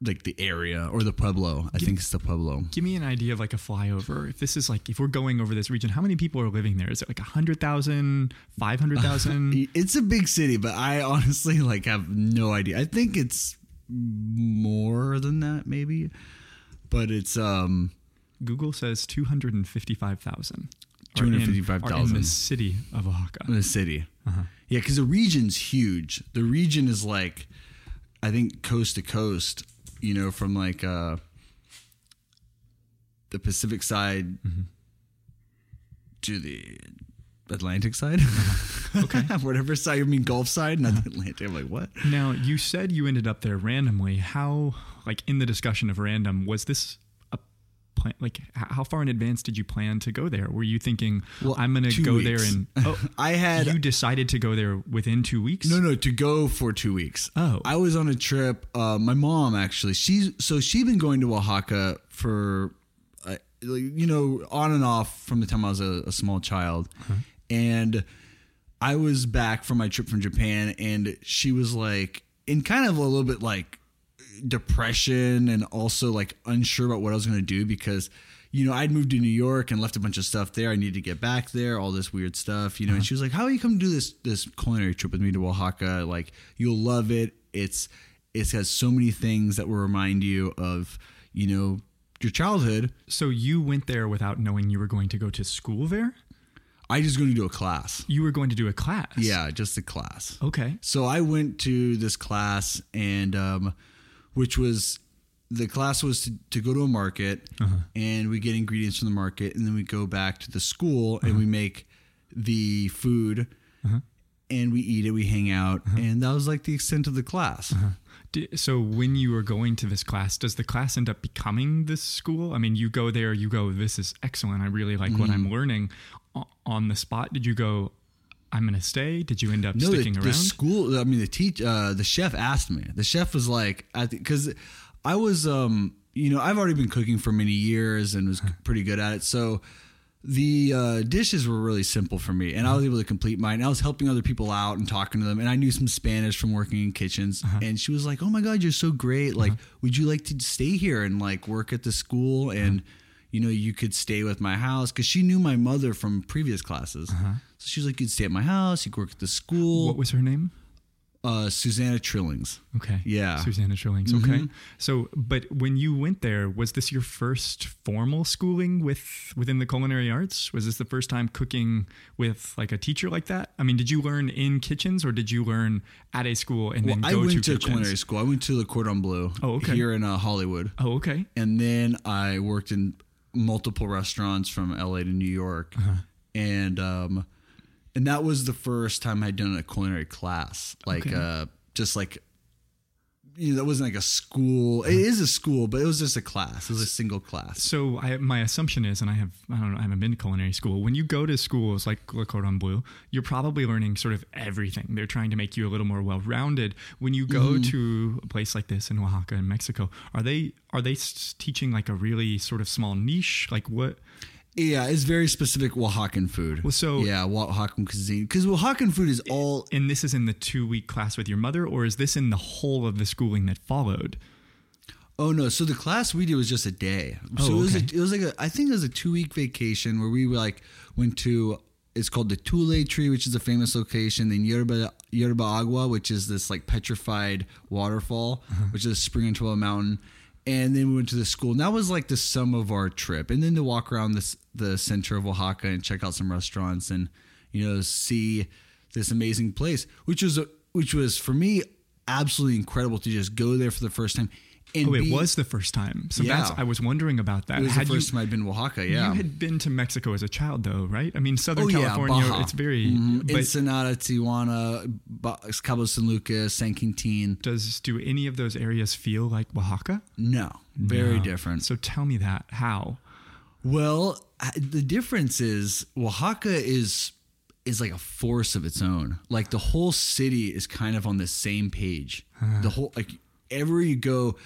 like the area or the pueblo. I think it's the pueblo. Give me an idea of like a flyover. If this is like, if we're going over this region, how many people are living there? Is it like 100,000, 500,000? It's a big city, but I honestly like have no idea. I think it's more than that maybe. But it's um Google says 255,000. are in- 255,000. in the city of Oaxaca. in the city. Uh-huh. Yeah, because the region's huge. The region is like, I think coast to coast. You know, from like uh, the Pacific side Mm-hmm. to the Atlantic side. Okay. whatever side. I mean, Gulf side, not the Atlantic. I'm like, what? Now, you said you ended up there randomly. How, like, in the discussion of random, was this plan? Like, how far in advance did you plan to go there? Were you thinking, Well, I'm going to go weeks. there and. Oh, I had you decided to go there within two weeks? No, no, to go for two weeks. Oh. I was on a trip. Uh, my mom actually, she's so she'd been going to Oaxaca for, uh, like, you know, on and off from the time I was a, a small child, and I was back from my trip from Japan, and she was like, in kind of a little bit like depression and also like unsure about what I was going to do because you know I'd moved to New York and left a bunch of stuff there. I needed to get back there, all this weird stuff, you know. And she was like, "How are you come do this this culinary trip with me to Oaxaca? Like you'll love it. It's it has so many things that will remind you of you know your childhood." So you went there without knowing you were going to go to school there? I just going to do a class. You were going to do a class? Yeah, just a class. Okay. So I went to this class, and um, which was the class was to, to go to a market, uh-huh. and we get ingredients from the market, and then we go back to the school and uh-huh. we make the food, uh-huh. and we eat it, we hang out, and that was like the extent of the class. Di- So when you were going to this class, does the class end up becoming this school? I mean, you go there, you go, this is excellent. I really like what Mm-hmm. I'm learning. O- on the spot, did you go, I'm going to stay? Did you end up No, the, sticking the around? school. I mean, the teach. Uh, the chef asked me. The chef was like, because I was, um, you know, I've already been cooking for many years and was pretty good at it. So the uh, dishes were really simple for me, and I was able to complete mine. I was helping other people out and talking to them, and I knew some Spanish from working in kitchens. And she was like, "Oh my god, you're so great! Like, would you like to stay here and like work at the school and?" You know, you could stay with my house because she knew my mother from previous classes. So she was like, "You'd stay at my house. You could work at the school." what was her name? Uh, Susana Trillings. Okay. Yeah. Mm-hmm. Susana Trillings. Okay. So, but when you went there, was this your first formal schooling with within the culinary arts? Was this the first time cooking with like a teacher like that? I mean, did you learn in kitchens or did you learn at a school and then I go went to, to, culinary school. I went to the Cordon Bleu Oh, okay. here in uh, Hollywood. Oh, okay. And then I worked in multiple restaurants from LA to New York. Uh-huh. And um and that was the first time I'd done a culinary class. Like Okay. uh just like you know, that wasn't like a school. Uh-huh. It is a school, but it was just a class. It was a single class. So I, my assumption is, and I have I don't know, I haven't been to culinary school. When you go to schools like Le Cordon Bleu, you're probably learning sort of everything. They're trying to make you a little more well-rounded. When you go Mm-hmm. to a place like this in Oaxaca in Mexico, are they are they teaching like a really sort of small niche? Like what? Yeah, it's very specific Oaxacan food. Well, so- yeah, Oaxacan cuisine because Oaxacan food is all And this is in the two-week class with your mother, or is this in the whole of the schooling that followed? Oh no! So the class we did was just a day. So Oh, it was a, okay. it was like a I think it was a two week vacation where we were like went to it's called the Tule Tree, which is a famous location. Then Yerba Hierve el Agua, which is this like petrified waterfall, Uh-huh. which is a spring into a mountain. And then we went to the school. And that was like the sum of our trip. And then to walk around this the center of Oaxaca and check out some restaurants and you know see this amazing place, which was which was for me absolutely incredible to just go there for the first time. And Oh, it be- was the first time. So Yeah. that's I was wondering about that. It was Had the you- first time I'd been to Oaxaca. Yeah. You had been to Mexico as a child, though, right? I mean, Southern oh yeah, California. Baja. It's very. Mhm. But Ensenada, Tijuana, Ba- Cabo San Lucas, San Quintin. does do any of those areas feel like Oaxaca? No, very No. different. So tell me that. How? Well, the difference is Oaxaca is is like a force of its own. Like the whole city is kind of on the same page. The whole like everywhere you go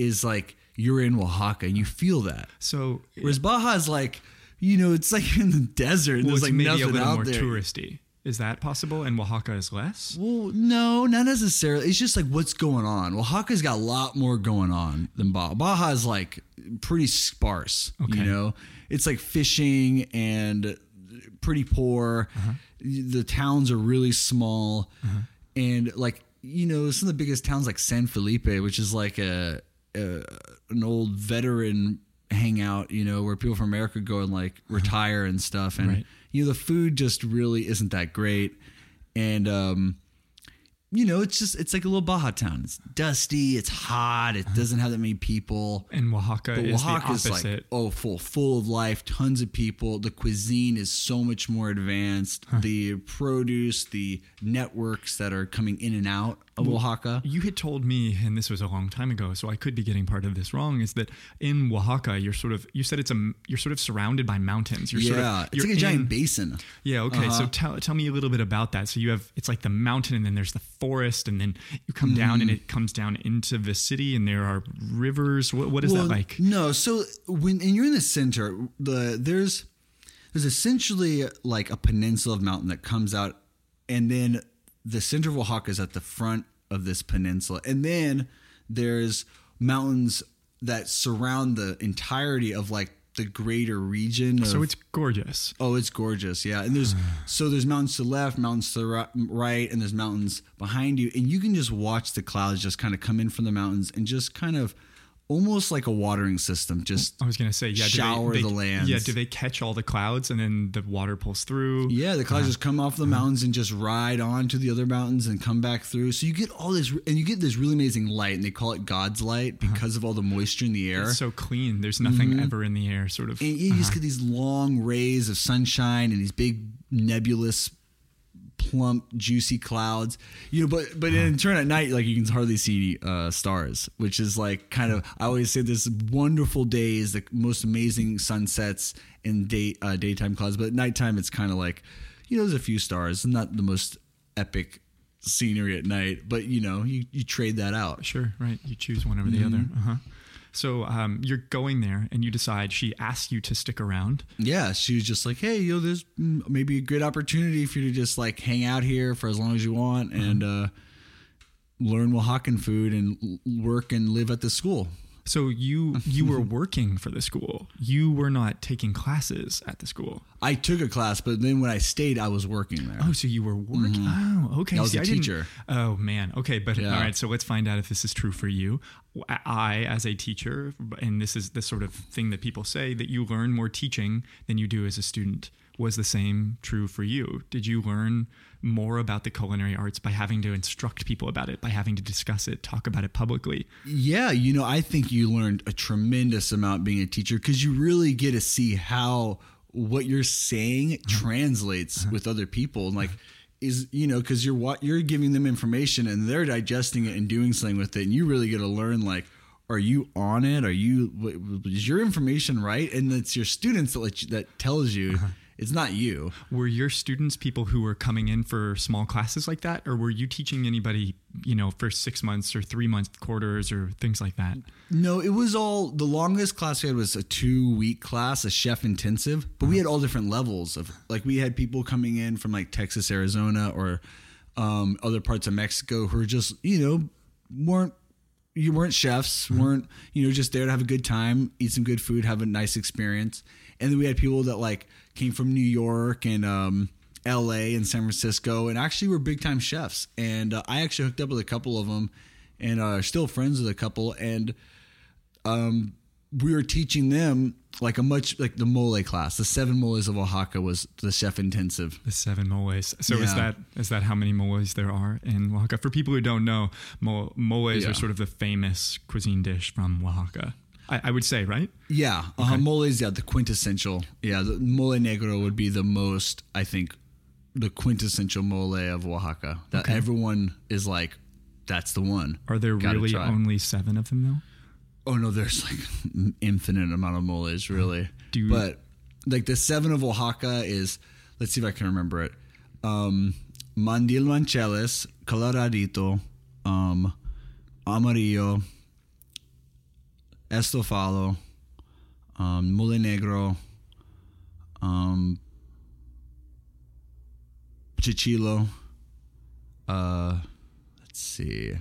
is like you're in Oaxaca and you feel that. So Whereas Baja is like, you know, it's like in the desert and well, there's like maybe nothing a little out more there. touristy. Is that possible? And Oaxaca is less. Well, no, not necessarily. It's just like what's going on. Oaxaca's got a lot more going on than Baja. Baja is like pretty sparse. Okay. You know, it's like fishing and pretty poor. Uh-huh. The towns are really small, and like you know, some of the biggest towns like San Felipe, which is like a, a an old veteran hangout. You know, where people from America go and like retire and stuff, and Uh-huh. Right. you know, the food just really isn't that great, and um you know, it's just it's like a little Baja town. It's dusty, it's hot, it doesn't have that many people. And Oaxaca But is Oaxaca the is like oh, full full of life, tons of people. The cuisine is so much more advanced. The produce, the networks that are coming in and out of Oaxaca. You had told me, and this was a long time ago, so I could be getting part of this wrong. Is that in Oaxaca, you're sort of you said it's a you're sort of surrounded by mountains. You're yeah, sort of, it's like a giant basin. Yeah. Okay. So Uh-huh. tell tell me a little bit about that. So you have it's like the mountain, and then there's the forest, and then you come down, Mm-hmm. and it comes down into the city, and there are rivers. What what is Well, that like? No, so when and you're in the center, the there's there's essentially like a peninsula of mountain that comes out, and then the center of Oaxaca is at the front of this peninsula, and then there's mountains that surround the entirety of like the greater region. Of, So it's gorgeous. Oh, it's gorgeous. Yeah. And there's so there's mountains to the left, mountains to the right, and there's mountains behind you. And you can just watch the clouds just kind of come in from the mountains and just kind of almost like a watering system. Just I was gonna say, yeah. do they- shower they- the lands. Yeah. Do they catch all the clouds, and then the water pulls through? yeah, the clouds uh-huh. just come off the uh-huh. mountains and just ride on to the other mountains and come back through. So you get all this, and you get this really amazing light, and they call it God's light uh-huh. because of all the moisture in the air. It's so clean. There's nothing mm-hmm. ever in the air. Sort of. Mm-hmm. And you just get these long rays of sunshine and these big nebulous plump juicy clouds you know but but in turn at night like you can hardly see uh stars which is like kind of i always say this wonderful day is the most amazing sunsets in day uh, daytime clouds but at nighttime it's kind of like you know there's a few stars not the most epic scenery at night but you know you, you trade that out Sure, right. You choose one over the other. Mm-hmm. Uh-huh. So um, you're going there, and you decide. She asks you to stick around. yeah, she was just like, hey, you know, there's maybe a good opportunity for you to just like hang out here for as long as you want and uh, learn Oaxacan food and work and live at the school. So you you were working for the school. You were not taking classes at the school. I took a class, but then when I stayed, I was working there. Oh, so you were working. Mm-hmm. Oh, okay. I was a didn't- teacher. Oh man. Okay, but Yeah. all right. So let's find out if this is true for you. I, as a teacher, and this is the sort of thing that people say that you learn more teaching than you do as a student. Was the same true for you? Did you learn more about the culinary arts by having to instruct people about it, by having to discuss it, talk about it publicly? Yeah, you know, I think you learned a tremendous amount being a teacher because you really get to see how what you're saying uh-huh. translates uh-huh. with other people and like uh-huh. is you know because you're what you're giving them information and they're digesting it and doing something with it and you really get to learn like are you on it? Are you is your information right? And it's your students that let you, that tells you it's not you. Were your students people who were coming in for small classes like that, or were you teaching anybody, you know, for six months or three month quarters or things like that? No, it was all the longest class we had was a two week class, a chef intensive, but we had all different levels of like we had people coming in from like Texas, Arizona, or um, other parts of Mexico who were just you know weren't you weren't chefs, weren't you know just there to have a good time, eat some good food, have a nice experience, and then we had people that like came from New York and um, L.A. and San Francisco, and actually were big time chefs. And uh, I actually hooked up with a couple of them, and are still friends with a couple, and um, we were teaching them like a much like the mole class. The seven moles of Oaxaca was the chef intensive. The seven moles. So is that is that how many moles there are in Oaxaca? For people who don't know, mo- moles Yeah. are sort of the famous cuisine dish from Oaxaca. I, I would say, right? Yeah, uh, mole is yeah the quintessential. Yeah, the mole negro would be the most I think the quintessential mole of Oaxaca. That everyone is like, that's the one. Are there Gotta really try. only seven of them though? Oh no, there's like infinite amount of moles, really. Do you- but like the seven of Oaxaca is, let's see if I can remember it. Um, Manchamanteles, Coloradito, um, Amarillo, Estofado, um, Mole Negro, um, Chichilo. Uh, let's see.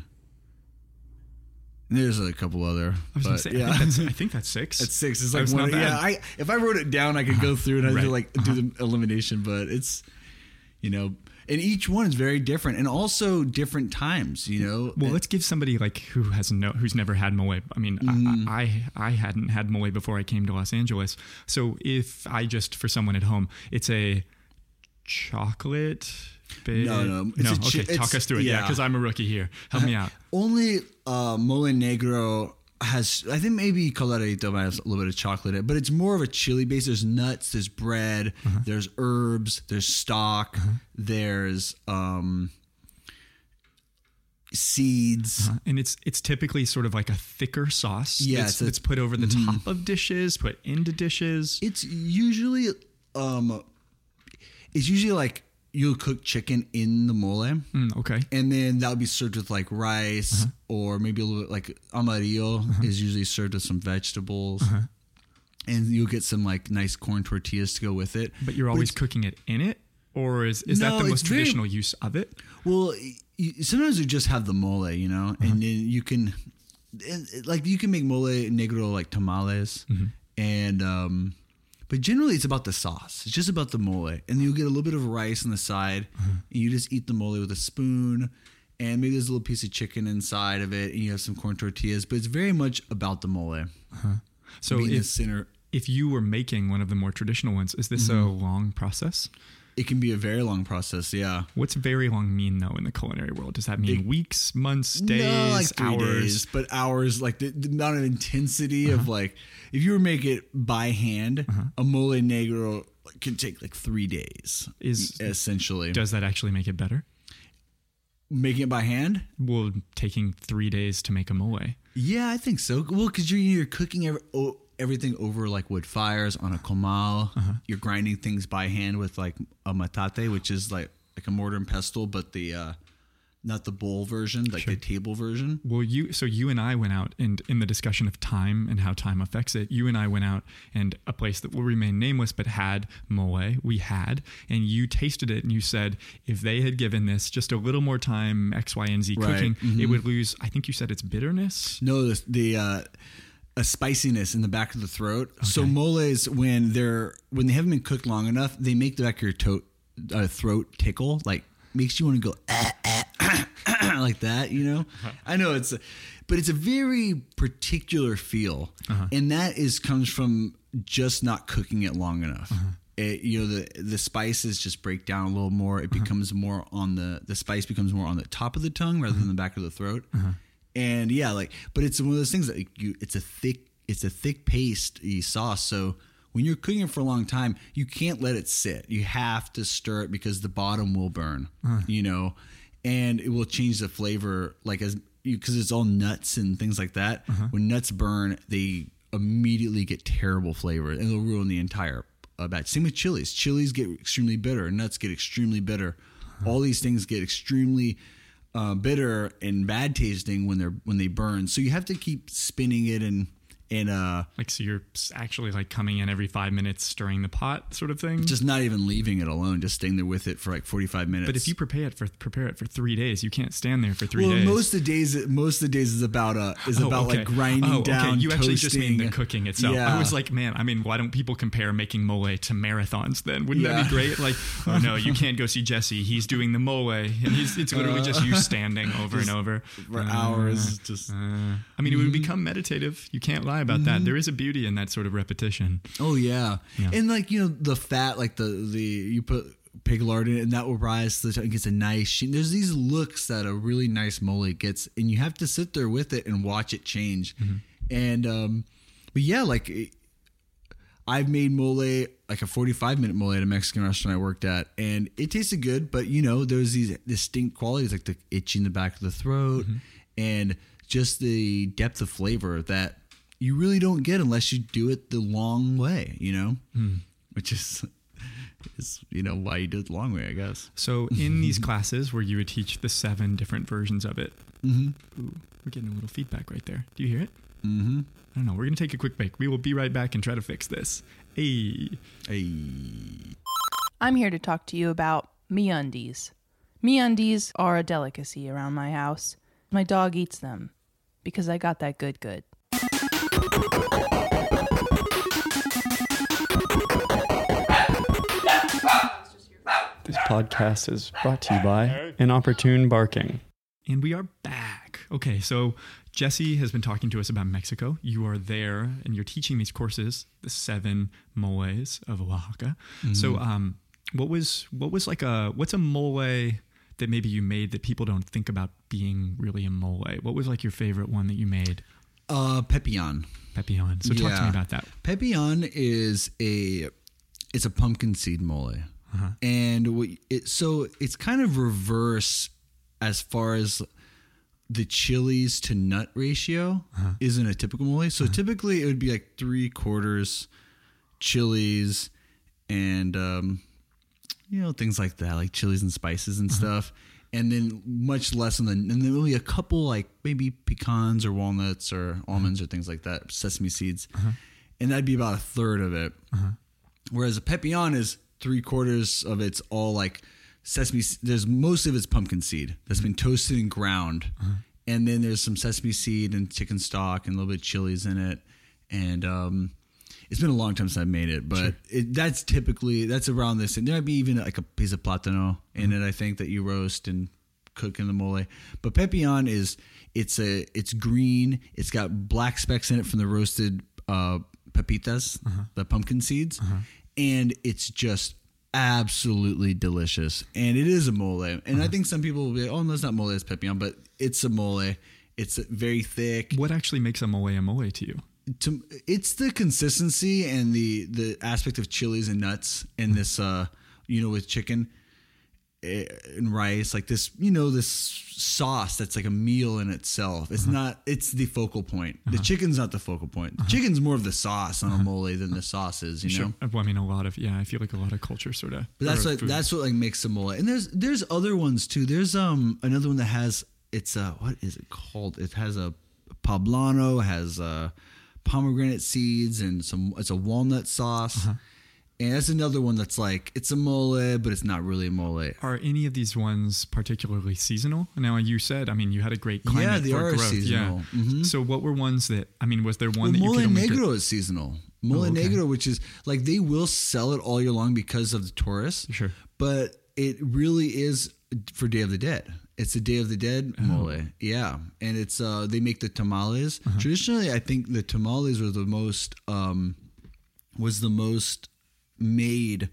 There's a couple other. I was gonna say, yeah. I, think that's, I think that's six. It's six. It's like one. Yeah. I if I wrote it down, I could go through and I'd Right. like do the elimination. But it's, you know, and each one is very different, and also different times. You know, Well, let's give somebody like who has no, who's never had mole. I mean, Mm-hmm. I, I I hadn't had mole before I came to Los Angeles. So if I just for someone at home, it's a chocolate No, no, it's no. a okay, talk us through it. Yeah, yeah. because I'm a rookie here. Help me out. Only uh, mole negro has, I think maybe coloradito might have a little bit of chocolate in it, but it's more of a chili base. There's nuts, there's bread, Uh-huh. there's herbs, there's stock, there's um, seeds. and it's it's typically sort of like a thicker sauce. Yeah, it's Mm-hmm. put over the top of dishes, put into dishes. It's usually, um, it's usually like you'll cook chicken in the mole. Mm, okay. and then that would be served with like rice Uh-huh. or maybe a little bit like amarillo is usually served with some vegetables Uh-huh. and you'll get some like nice corn tortillas to go with it But you're always cooking it in it, or is is that the most very- traditional use of it? well you, sometimes you just have the mole you know Uh-huh. and then you can like you can make mole negro like tamales Mm-hmm. and um but generally it's about the sauce it's just about the mole and you'll get a little bit of rice on the side Uh-huh. and you just eat the mole with a spoon and maybe there's a little piece of chicken inside of it and you have some corn tortillas but it's very much about the mole So being the if center if you were making one of the more traditional ones, is this a Mm-hmm. long process? It can be a very long process yeah What's very long mean though in the culinary world? Does that mean weeks, months, days, no, like hours? days, but hours like the, the amount of intensity of uh-huh. like if you were to make it by hand, uh-huh. a mole negro can take like three days. Is- essentially Does that actually make it better? making it by hand. Well, taking three days to make a mole. Yeah, I think so. Well, because you're you're cooking every, oh, everything over like wood fires on a comal. You're grinding things by hand with like a metate, which is like like a mortar and pestle, but the uh, not the bowl version, like the table version. Well, you so you and I went out and in the discussion of time and how time affects it, you and I went out and a place that will remain nameless but had mole, we had, and you tasted it and you said if they had given this just a little more time, X, Y, and Z Right. cooking, it would lose. I think you said it's bitterness. No, the, the uh, a spiciness in the back of the throat. So moles, when they're when they haven't been cooked long enough, they make the back of your to- uh, throat tickle, like makes you want to go "Ah, ah, ah, ah," like that. You know, I know it's, a, but it's a very particular feel, and that is comes from just not cooking it long enough. It, you know the the spices just break down a little more. It becomes more on the the spice becomes more on the top of the tongue rather than the back of the throat. And yeah, like, but it's one of those things that you, it's a thick, it's a thick paste sauce. So when you're cooking it for a long time, you can't let it sit. You have to stir it because the bottom will burn, you know, and it will change the flavor. Like as because it's all nuts and things like that. When nuts burn, they immediately get terrible flavor and they'll ruin the entire uh, batch. Same with chilies. Chilies get extremely bitter. Nuts get extremely bitter. All these things get extremely uh, bitter and bad tasting when they're when they burn. So you have to keep spinning it and and uh, Like so, you're actually like coming in every five minutes, stirring the pot, sort of thing. just not even leaving it alone, just staying there with it for like forty five minutes. but if you prepare it for prepare it for three days, you can't stand there for three well, days. most of the days, most of the days is about uh is Oh, about okay. like grinding oh, down. Okay. You actually just mean the toasting. cooking itself. Yeah. I was like, man, I mean, why don't people compare making mole to marathons then? Wouldn't that be great? Like, oh no, you can't go see Jesse. He's doing the mole, and he's it's literally just you standing over and over for hours. Just Uh, I mean, it would become meditative. You can't lie about that. Mm-hmm. There is a beauty in that sort of repetition. Oh yeah. Yeah. and like you know the fat, like the the you put pig lard in it, and that will rise to the top. It gets a nice. sheen. There's these looks that a really nice mole gets, and you have to sit there with it and watch it change. Mm-hmm. And um, but yeah, like it- I've made mole like a 45 minute mole at a Mexican restaurant I worked at, and it tasted good. But you know, there's these distinct qualities like the itch in the back of the throat, mm-hmm. and just the depth of flavor that you really don't get unless you do it the long way. You know, which is is you know why you do it the long way, I guess. So in these classes where you would teach the seven different versions of it, Ooh, we're getting a little feedback right there. Do you hear it? Mm-hmm. I don't know. We're gonna take a quick break. We will be right back and try to fix this. Hey. Hey. I'm here to talk to you about MeUndies. MeUndies are a delicacy around my house. My dog eats them because I got that good good. This podcast is brought to you by Inopportune Barking. And we are back. Okay, so Jesse has been talking to us about Mexico. You are there and you're teaching these courses, the seven moles of Oaxaca. So um, what was what was like a what's a mole that maybe you made that people don't think about being really a mole? What was like your favorite one that you made? Uh, Pepion. Pepion. So talk to me about that. Pepion is a it's a pumpkin seed mole, Uh-huh. and what it so it's kind of reverse as far as the chilies to nut ratio Uh-huh. isn't a typical mole. So typically it would be like three quarters chilies and um, you know things like that, like chilies and spices and stuff. And then much less on the, and then only a couple like maybe pecans or walnuts or almonds or things like that, sesame seeds, and that'd be about a third of it. Whereas a pepion is three quarters of it's all like sesame. There's most of it's pumpkin seed that's been toasted and ground, and then there's some sesame seed and chicken stock and a little bit of chilies in it, and um, it's been a long time since I've made it, but it, that's typically that's around this. And there might be even like a piece of platano in it. I think that you roast and cook in the mole. But pepion is it's a it's green. It's got black specks in it from the roasted uh, pepitas, the pumpkin seeds, and it's just absolutely delicious. And it is a mole. And I think some people will be, like, oh, no, it's not mole, it's pepion, but it's a mole. It's very thick What actually makes a mole a mole to you? to it's the consistency and the the aspect of chilies and nuts and this uh you know with chicken and rice like this you know this sauce that's like a meal in itself. It's not it's the focal point. The chicken's not the focal point. The chicken's more of the sauce on a mole than the sauce is you know? Well, I mean, a lot of yeah. I feel like a lot of culture sort of. but that's what that's what like makes a mole. And there's there's other ones too. There's um another one that has it's uh what is it called? It has a poblano has uh pomegranate seeds and some it's a walnut sauce and that's another one that's like it's a mole but it's not really a mole Are any of these ones particularly seasonal? Now you said, I mean, you had a great climate Yeah, they for are growth. seasonal. Mm-hmm. Yeah. So what were ones that? I mean, was there one well, that you mole could only negro get- is seasonal mole Oh, okay. negro which is like they will sell it all year long because of the tourists Sure. but it really is for Day of the Dead. It's a Day of the Dead Oh. mole. Yeah. And it's uh they make the tamales. Uh-huh. Traditionally I think the tamales were the most um was the most made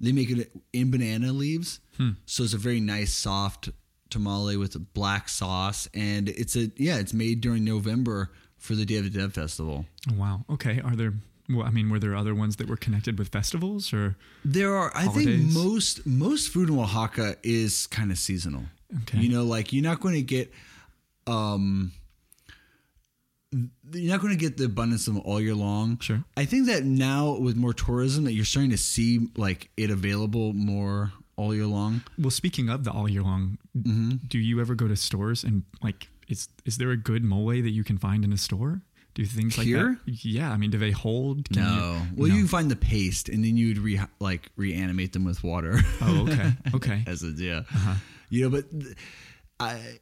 they make it in banana leaves. Hmm. So it's a very nice soft tamale with a black sauce and it's a yeah, it's made during November for the Day of the Dead festival. Wow. Okay. Are there? Well, I mean, were there other ones that were connected with festivals or? There are, I think most most food in Oaxaca is kind of seasonal. Okay. You know, like you're not going to get, um, you're not going to get the abundance of them all year long. Sure. I think that now with more tourism, that you're starting to see like it available more all year long. Well, speaking of the all year long, Mm-hmm. do you ever go to stores and like is is there a good mole that you can find in a store? Do things like Here? that? Yeah, I mean, do they hold? Can no, you- well, no. you can find the paste, and then you'd re like reanimate them with water. Oh, okay, okay. as a yeah, Uh-huh. you know. But I,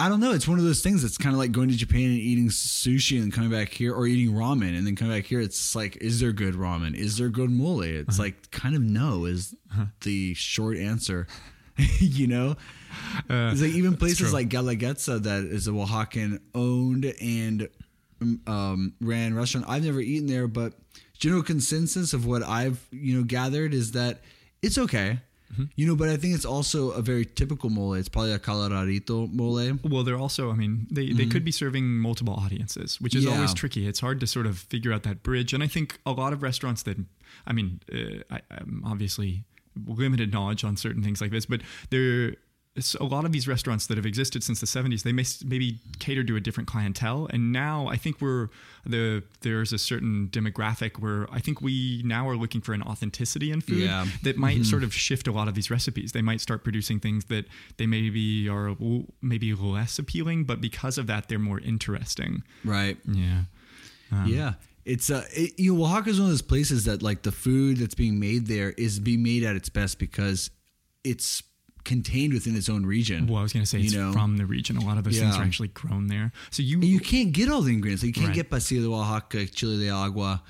I don't know. It's one of those things that's kind of like going to Japan and eating sushi and coming back here, or eating ramen and then coming back here. It's like, is there good ramen? Is there good mole? It's Uh-huh. like kind of no is the short answer. you know, Uh, it's like even places like Guelaguetza that is a Oaxacan owned and um, ran restaurant. I've never eaten there, but general consensus of what I've you know gathered is that it's okay. Mm-hmm. You know, but I think it's also a very typical mole. It's probably a coloradito mole. Well, they're also, I mean, they, they could be serving multiple audiences, which is Mm-hmm. Yeah. always tricky. It's hard to sort of figure out that bridge. And I think a lot of restaurants that, I mean, uh, I, I'm obviously limited knowledge on certain things like this, but there, it's a lot of these restaurants that have existed since the 70s, they may maybe cater to a different clientele. And now I think we're the there's a certain demographic where I think we now are looking for an authenticity in food Yeah. that might sort of shift a lot of these recipes. They might start producing things that they maybe are maybe less appealing, but because of that, they're more interesting. Right. Yeah. Um, yeah. It's uh, it, you know, Oaxaca is one of those places that like the food that's being made there is being made at its best because it's contained within its own region. Well, I was going to say You it's know? from the region. A lot of those things are actually grown there. So you, And you can't get all the ingredients. Like you can't Right. get pasilla de Oaxaca, chile de agua,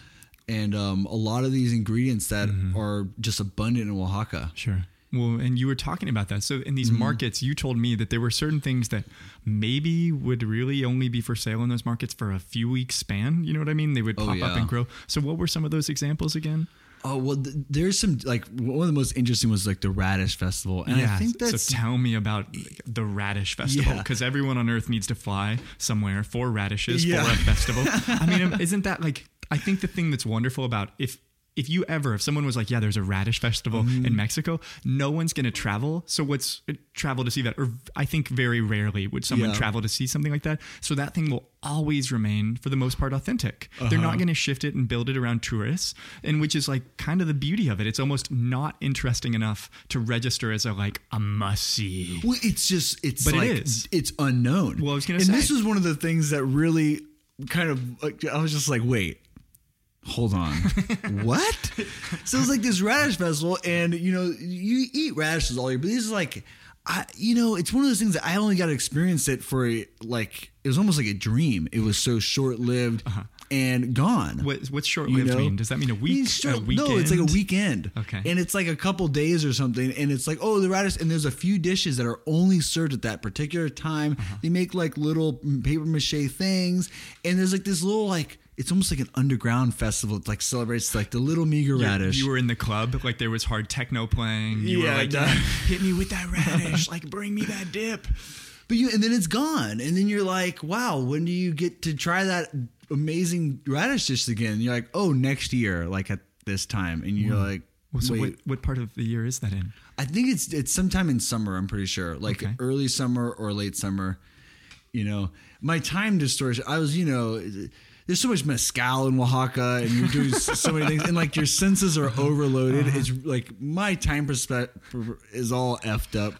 and um, a lot of these ingredients that Mm-hmm. are just abundant in Oaxaca. Sure. Well, and you were talking about that. So in these Mm-hmm. markets, you told me that there were certain things that maybe would really only be for sale in those markets for a few weeks span. You know what I mean? They would Oh, pop up and grow. So what were some of those examples again? Oh well, th- there's some like one of the most interesting was like the Radish Festival, and I think that's so. Tell me about the radish festival Yeah. because everyone on Earth needs to fly somewhere for radishes Yeah. for a festival. I mean, um, isn't that like? I think the thing that's wonderful about if if you ever if someone was like, yeah, there's a radish festival Mm-hmm. in Mexico, no one's going to travel. So what's uh, travel to see that? Or I think very rarely would someone Yeah. travel to see something like that. So that thing will always remain for the most part authentic. They're Uh-huh. not going to shift it and build it around tourists, and which is like kind of the beauty of it. It's almost not interesting enough to register as a like a must see. Well, it's just it's But like is. it's unknown. Well, I was gonna and say. this was one of the things that really kind of like, I was just like, wait, hold on, what? So it's like this radish festival, and you know you eat radishes all year, but this is like. I, you know, it's one of those things that I only got to experience it for a, like it was almost like a dream. It was so short lived and gone. What, what's short You lived know? mean? Does that mean a week? Means short- a weekend? No, it's like a weekend. Okay. And it's like a couple days or something. And it's like, oh, the radish. And there's a few dishes that are only served at that particular time. Uh-huh. They make like little paper mache things. And there's like this little, like, it's almost like an underground festival. It like celebrates like the little meager You- radish. You were in the club, like there was hard techno playing. You Yeah, were like, hit me with that radish, like bring me that dip. But you and then it's gone, and then you're like, wow, when do you get to try that amazing radish dish again? And you're like, oh, next year, like at this time, and you're like, Well, so what, what part of the year is that in? I think it's it's sometime in summer. I'm pretty sure, like Okay. early summer or late summer. You know, my time distortion. I was, you know, there's so much mezcal in Oaxaca, and you're doing so many things, and like your senses are overloaded. It's like my time perspective is all effed up.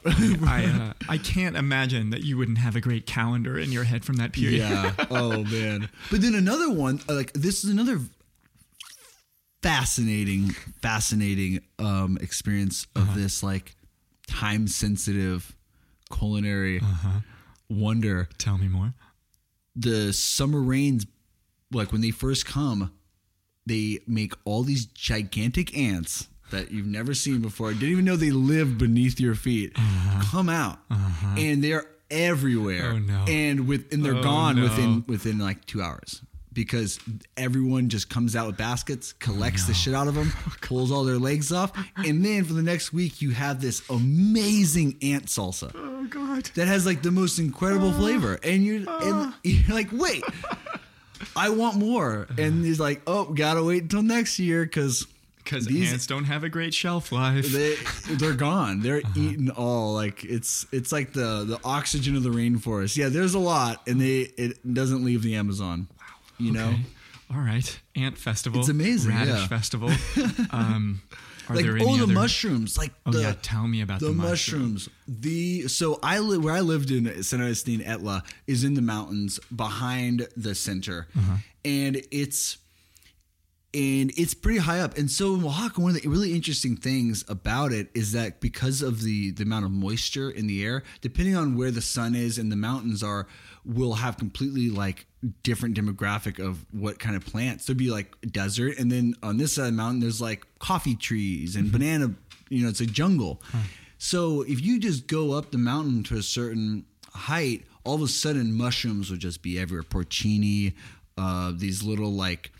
I uh, I can't imagine that you wouldn't have a great calendar in your head from that period. Yeah. Oh man. But then another one, uh, like this is another fascinating, fascinating um experience of this like time sensitive culinary wonder. Tell me more. The summer rains, like when they first come, they make all these gigantic ants that you've never seen before, I didn't even know they lived beneath your feet, uh-huh. come out, uh-huh. and they're everywhere. Oh, no. And with and they're Oh, gone no. within within like two hours. Because everyone just comes out with baskets, collects the oh, shit out of them, pulls all their legs off, and then for the next week you have this amazing ant salsa Oh God. that has like the most incredible ah. flavor, and you're and ah. you're like, wait, I want more, and he's like, oh, gotta wait until next year because Because these ants don't have a great shelf life. they they're gone. They're Uh-huh. eaten all. Like it's it's like the the oxygen of the rainforest. Yeah, there's a lot, and they it doesn't leave the Amazon. Wow, you know. All right. Ant festival. It's amazing, Radish yeah. festival. Um, are like oh the other? mushrooms like Oh the yeah. Tell me about the, the mushrooms. mushrooms. The so I live where I lived in San Agustin Etla is in the mountains behind the center, Uh-huh. and it's and it's pretty high up. And so in Oaxaca, one of the really interesting things about it is that because of the the amount of moisture in the air, depending on where the sun is and the mountains are, will have completely like different demographic of what kind of plants. There'd be like desert, and then on this side of the mountain, there's like coffee trees and banana. You know, it's a jungle. So if you just go up the mountain to a certain height, all of a sudden mushrooms would just be everywhere. Porcini, uh, these little like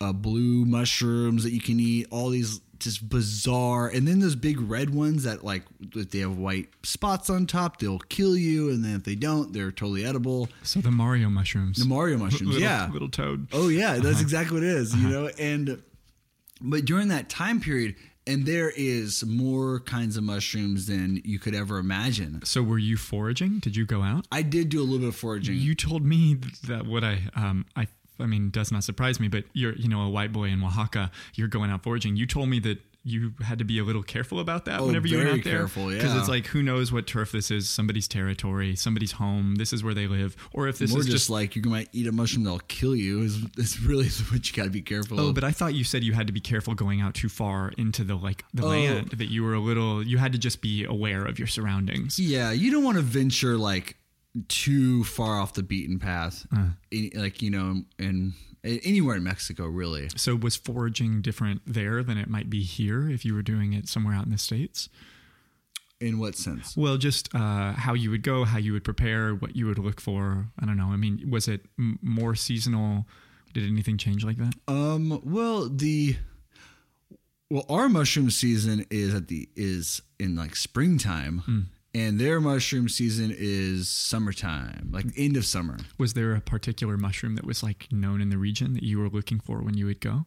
uh, blue mushrooms that you can eat. All these just bizarre, and then those big red ones that like if they have white spots on top, they'll kill you, and then if they don't, they're totally edible. So the Mario mushrooms. The Mario mushrooms, little, yeah. Little toad. Oh yeah, that's exactly what it is, you know. And but during that time period, and there is more kinds of mushrooms than you could ever imagine. So were you foraging? Did you go out? I did do a little bit of foraging. You told me that what I um I I mean does not surprise me, but you're you know a white boy in Oaxaca. You're going out foraging. You told me that you had to be a little careful about that Oh, whenever you went out there. careful, Because yeah. it's like who knows what turf this is? Somebody's territory, somebody's home. This is where they live, or if this More is just, just. like you're gonna eat a mushroom that'll kill you is, is really what you got to be careful Oh, of. but I thought you said you had to be careful going out too far into the like the Oh. land. That you were a little. You had to just be aware of your surroundings. yeah, you don't want to venture like too far off the beaten path, Uh. Any- like you know, in anywhere in Mexico, really. So was foraging different there than it might be here if you were doing it somewhere out in the states? In what sense? Well, just uh, how you would go, how you would prepare, what you would look for. I don't know. I mean, was it m- more seasonal? Did anything change like that? Um, well, the Well, our mushroom season is at the is in like springtime, Hmm. And their mushroom season is summertime, like end of summer. Was there a particular mushroom that was like known in the region that you were looking for when you would go?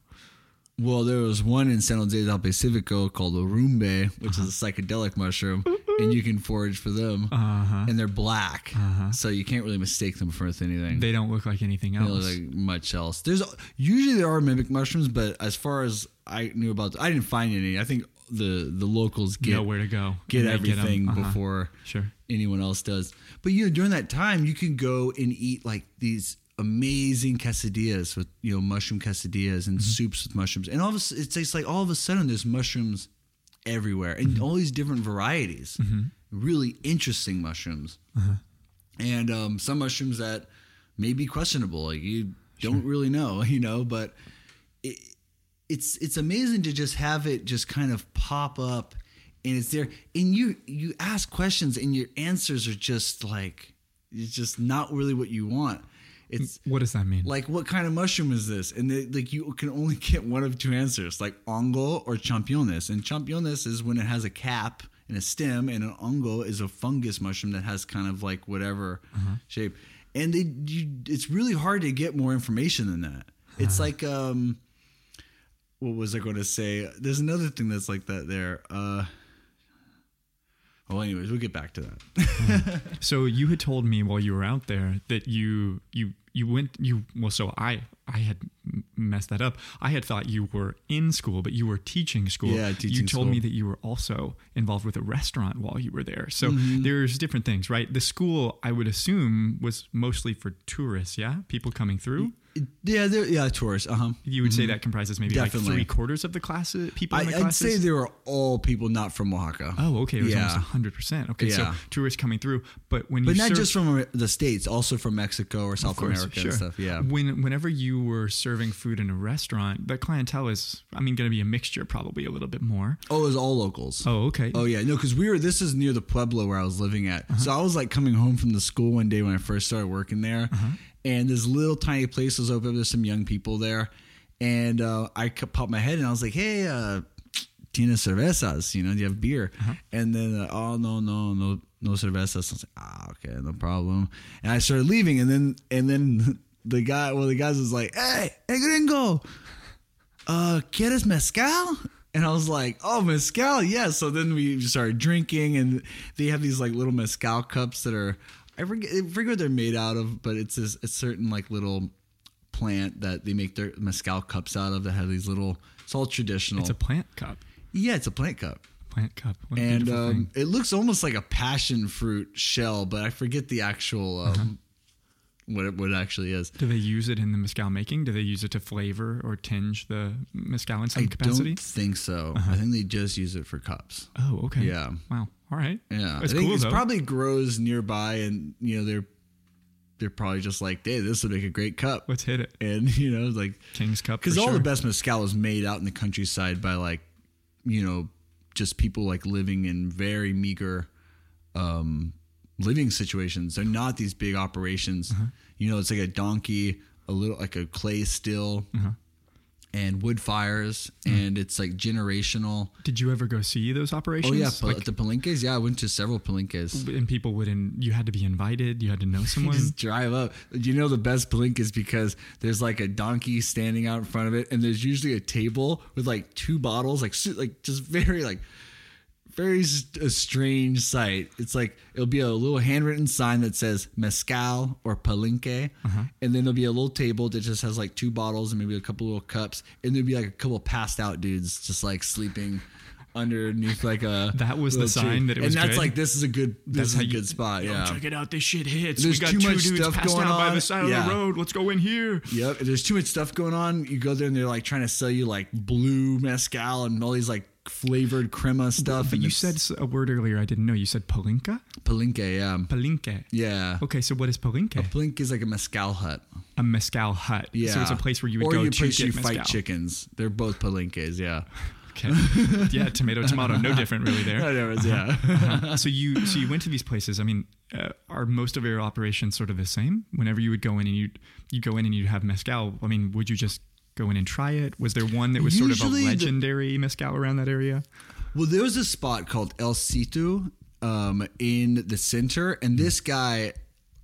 Well, there was one in San Jose del Pacifico called derrumbe, which is a psychedelic mushroom, and you can forage for them, Uh-huh. and they're black, so you can't really mistake them for anything. They don't look like anything else. look like much else. There's usually there are mimic mushrooms, but as far as I knew about, I didn't find any. I think the the locals get know where to go. get and they 'em. everything Uh-huh. before Sure. anyone else does. But you know, during that time, you can go and eat like these amazing quesadillas with you know mushroom quesadillas and soups with mushrooms, and all of a, s- it's just like all of a sudden there's mushrooms everywhere and all these different varieties, really interesting mushrooms, and um, some mushrooms that may be questionable, like you don't really know, you know, but it, it's it's amazing to just have it just kind of pop up and it's there. And you you ask questions and your answers are just like it's just not really what you want. It's What does that mean? like what kind of mushroom is this? And they, like you can only get one of two answers like hongo or champiñones and champiñones is when it has a cap and a stem and an hongo is a fungus mushroom that has kind of like whatever shape. And they you, it's really hard to get more information than that. It's like um what was I going to say? There's another thing that's like that there. Uh, well, anyways, we'll get back to that. So you had told me while you were out there that you you you went you well so I I had messed that up. I had thought you were in school, but you were teaching school. Yeah, teaching You told me that you were also involved with a restaurant while you were there. So Mm-hmm. there's different things, right? The school I would assume was mostly for tourists, yeah, people coming through. Yeah, they're- yeah, tourists. Uh huh. You would say that comprises maybe like three quarters of the class people in I, classes. say they were all people not from Oaxaca. Oh, okay. It was Yeah. almost hundred percent. Okay, so tourists coming through, but when but you not serve- just from the states, also from Mexico or South course, America sure. and stuff. Yeah. When whenever you were serving food in a restaurant, the clientele is, I mean, going to be a mixture, probably a little bit more. Oh, it was all locals. Oh, okay. Oh yeah, no, because we were. This is near the pueblo where I was living at. Uh-huh. So I was like coming home from the school one day when I first started working there, Uh-huh. And this little tiny place was open. There's some young people there, and uh, I popped my head and I was like, "Hey, uh, Tina cervezas? You know, do you have beer?" Uh-huh. And then, uh, oh no, no, no, no cervezas. I was like, "Ah, okay, no problem." And I started leaving, and then and then the guy, one well, the guys was like, "Hey, hey, gringo." uh, ¿quieres mezcal? And I was like, oh, mezcal, yeah. So then we started drinking, and they have these like little mezcal cups that are, I forget, I forget what they're made out of, but it's this, a certain like little plant that they make their mezcal cups out of that have these little, it's all traditional. It's a plant cup. yeah, it's a plant cup. Plant cup. What And um, it looks almost like a passion fruit shell, but I forget the actual, um, Uh-huh. What, it, what it actually is. Do they use it in the mezcal making? Do they use it to flavor or tinge the mezcal in some I capacity? don't think so. I think they just use it for cups. Oh, okay. Yeah. Wow. All right. Yeah, That's I think cool it's though. probably grows nearby, and you know they're they're probably just like, "Hey, this would make a great cup," Let's hit it. and you know, like King's Cup. because all sure. the best mezcal is made out in the countryside by like you know just people like living in very meager um living situations. They're not these big operations. Uh-huh. You know, it's like a donkey, a little like a clay still. Uh-huh. And wood fires, Mm. and it's like generational. Did you ever go see those operations? Oh yeah, Like, the palenques. Yeah, I went to several palenques. and people wouldn't. You had to be invited. You had to know someone. just drive up. You know the best is because there's like a donkey standing out in front of it, and there's usually a table with like two bottles, like like just very like very strange sight. It's like it'll be a little handwritten sign that says mezcal or palenque, uh-huh. and then there'll be a little table that just has like two bottles and maybe a couple little cups, and there'll be like a couple passed out dudes just like sleeping. Underneath like a That was the little tree. sign that it was there. and that's good? like this is a good this That's is a you- good spot yeah check it out. This shit hits. There's we got too much dudes stuff going out by the side Yeah. of the road. Let's go in here. Yep. There's too much stuff going on. You go there and they're like trying to sell you like blue mezcal and all these like flavored crema stuff. But and you said a word earlier I didn't know. You said palinka? palenque. Yeah. Palinke. Yeah. Okay, so what is palinke? Palenque is like a mezcal hut. A mezcal hut. Yeah. So it's a place where you would or go you to place get you mezcal. fight chickens. They're both palenques. Yeah. Okay. yeah, tomato, tomato. No different really there. Whatever. Yeah. Uh, so you so you went to these places. I mean, uh, are most of your operations sort of the same? Whenever you would go in and you you go in and you have mezcal. I mean, would you just go in and try it? Was there one that was sort of a Usually the- legendary mezcal around that area? Well, there was a spot called El Situ um, in the center, and this guy,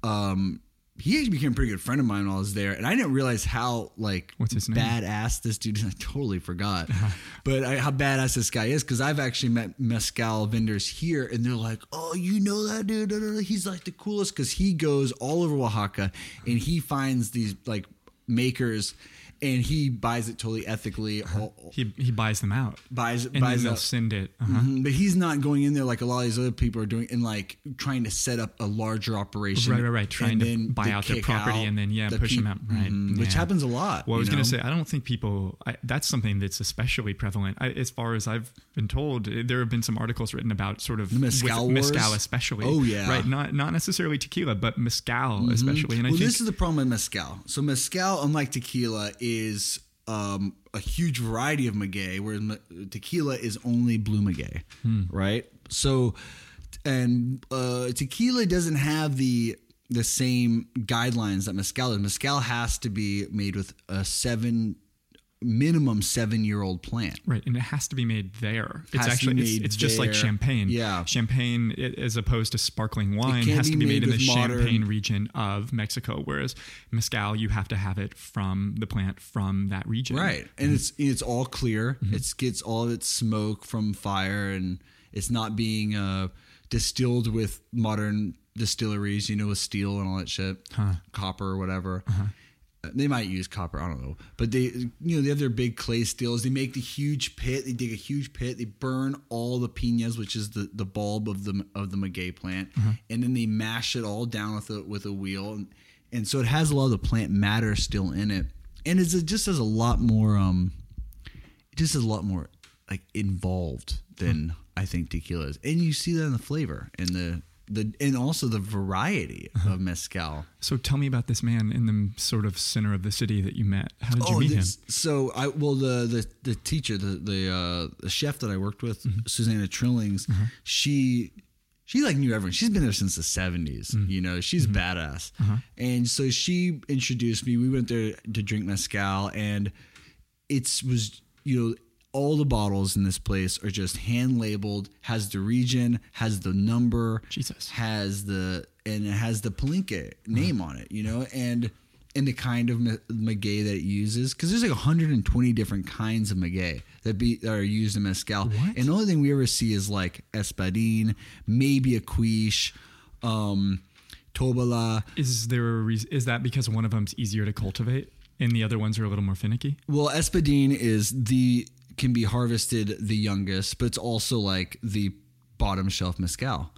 um, he actually became a pretty good friend of mine while I was there, and I didn't realize how like What's his name? badass this dude. is. I totally forgot, but I, how badass this guy is because I've actually met mezcal vendors here, and they're like, "Oh, you know that dude? He's like the coolest because he goes all over Oaxaca and he finds these like makers." And he buys it totally ethically. All, He he buys them out, buys and buys then they'll up. send it. Uh-huh. Mhm, But he's not going in there like a lot of these other people are doing and like trying to set up a larger operation. Right, right, right. Trying to buy out their property and then, yeah, the push 'em peop- out, right, mhm, Which happens a lot. Well, I was going to say, I don't think people, I, that's something that's especially prevalent. I, as far as I've been told, eh, there have been some articles written about sort of mezcal mezcal, especially. Oh, yeah. Right. Not, not necessarily tequila, but mezcal, especially. And I think this is the problem with mezcal. So mezcal, unlike tequila, is um, a huge variety of maguey, whereas tequila is only blue maguey, Hmm. right? So, and uh, tequila doesn't have the the same guidelines that mezcal is. Mezcal has to be made with a seven minimum seven year old plant. Right, and it has to be made there. It's Has actually it's, made it's just like champagne. Yeah. champagne i- as opposed to sparkling wine has be to be made, made in the modern- champagne region of Mexico, whereas mezcal you have to have it from the plant from that region. Right. And it's it's all clear. Mm-hmm. It gets all of its smoke from fire and it's not being uh, distilled with modern distilleries, you know, with steel and all that shit, copper or whatever. Uh-huh. They might use copper, I don't know. But they, you know, they have their big clay stills. They make the huge pit. They dig a huge pit. They burn all the pinas, which is the, the bulb of the of the maguey plant, Uh-huh. and then they mash it all down with a with a wheel, and, and so it has a lot of the plant matter still in it, and it's, it just has a lot more. Um, it just has a lot more like involved than I think tequila is, and you see that in the flavor and the the and also the variety Uh-huh. of mezcal. So tell me about this man in the sort of center of the city that you met. How did you meet him? Oh, So I well the the the teacher the the uh, the chef that I worked with Mm-hmm. Susana Trillings she she like knew everyone she's been there since the 70s Mm-hmm. you know she's badass Uh-huh. and so she introduced me we went there to drink mezcal and it was you know all the bottles in this place are just hand labeled has the region has the number Jesus. has the and it has the palenque name on it you know and and the kind of ma- maguey that it uses because there's like 120 different kinds of maguey that be that are used in mezcal What? and the only thing we ever see is like espadin maybe a cuishe um tobala Is there a reason? Is that because one of them's easier to cultivate and the other ones are a little more finicky? Well, espadine is the can be harvested the youngest, but it's also like the bottom shelf mezcal.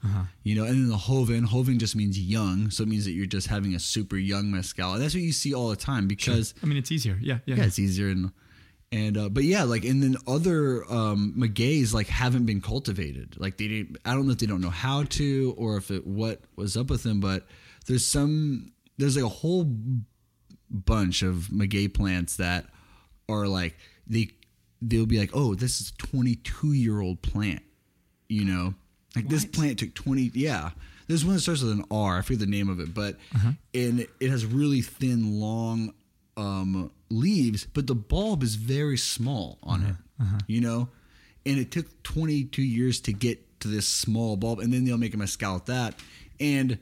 You know, and then the joven, joven just means young, so it means that you're just having a super young mezcal, and that's what you see all the time because I mean, it's easier. Yeah, yeah. yeah, it's easier and and uh, but yeah, like and then other um, magueys like haven't been cultivated. Like they didn't. I don't know if they don't know how to or if it what was up with them, but there's some there's like a whole bunch of maguey plants that are like they they'll be like, oh, this is 22 year old plant, you know, like this plant took 20. Yeah, there's one that starts with an R. I forget the name of it, but uh-huh. and it has really thin, long um, leaves, but the bulb is very small on it, uh-huh. Uh-huh. you know, and it took 22 years to get to this small bulb, and then they'll make a mezcal that, and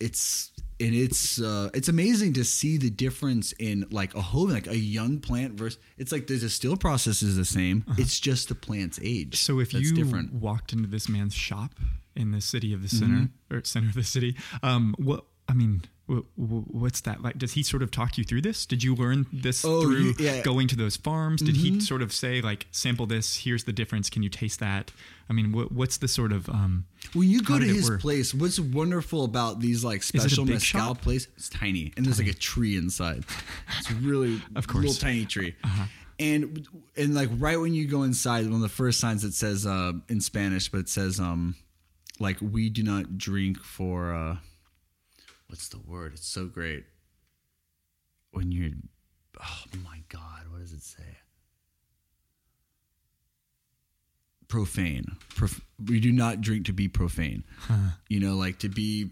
it's and it's uh, it's amazing to see the difference in like a joven, like a young plant versus it's like the distill process is the same. It's just the plant's age. So if you different. walked into this man's shop in the city of the center or center of the city, um, what I mean, what's that like? Does he sort of talk you through this? Did you learn this Oh, through yeah. going to those farms? Did he sort of say like, sample this? Here's the difference. Can you taste that? I mean, what, what's the sort of um, When you go to his place, what's wonderful about these like special mezcal shop? place? It's tiny, and there's like a tree inside. It's really, Of course. Uh-huh. little tiny tree. And and like right when you go inside, one of the first signs that says uh, in Spanish, but it says um like we do not drink for uh what's the word? It's so great when you're oh my god, what does it say? Profane. Prof- we do not drink to be profane. You know, like to be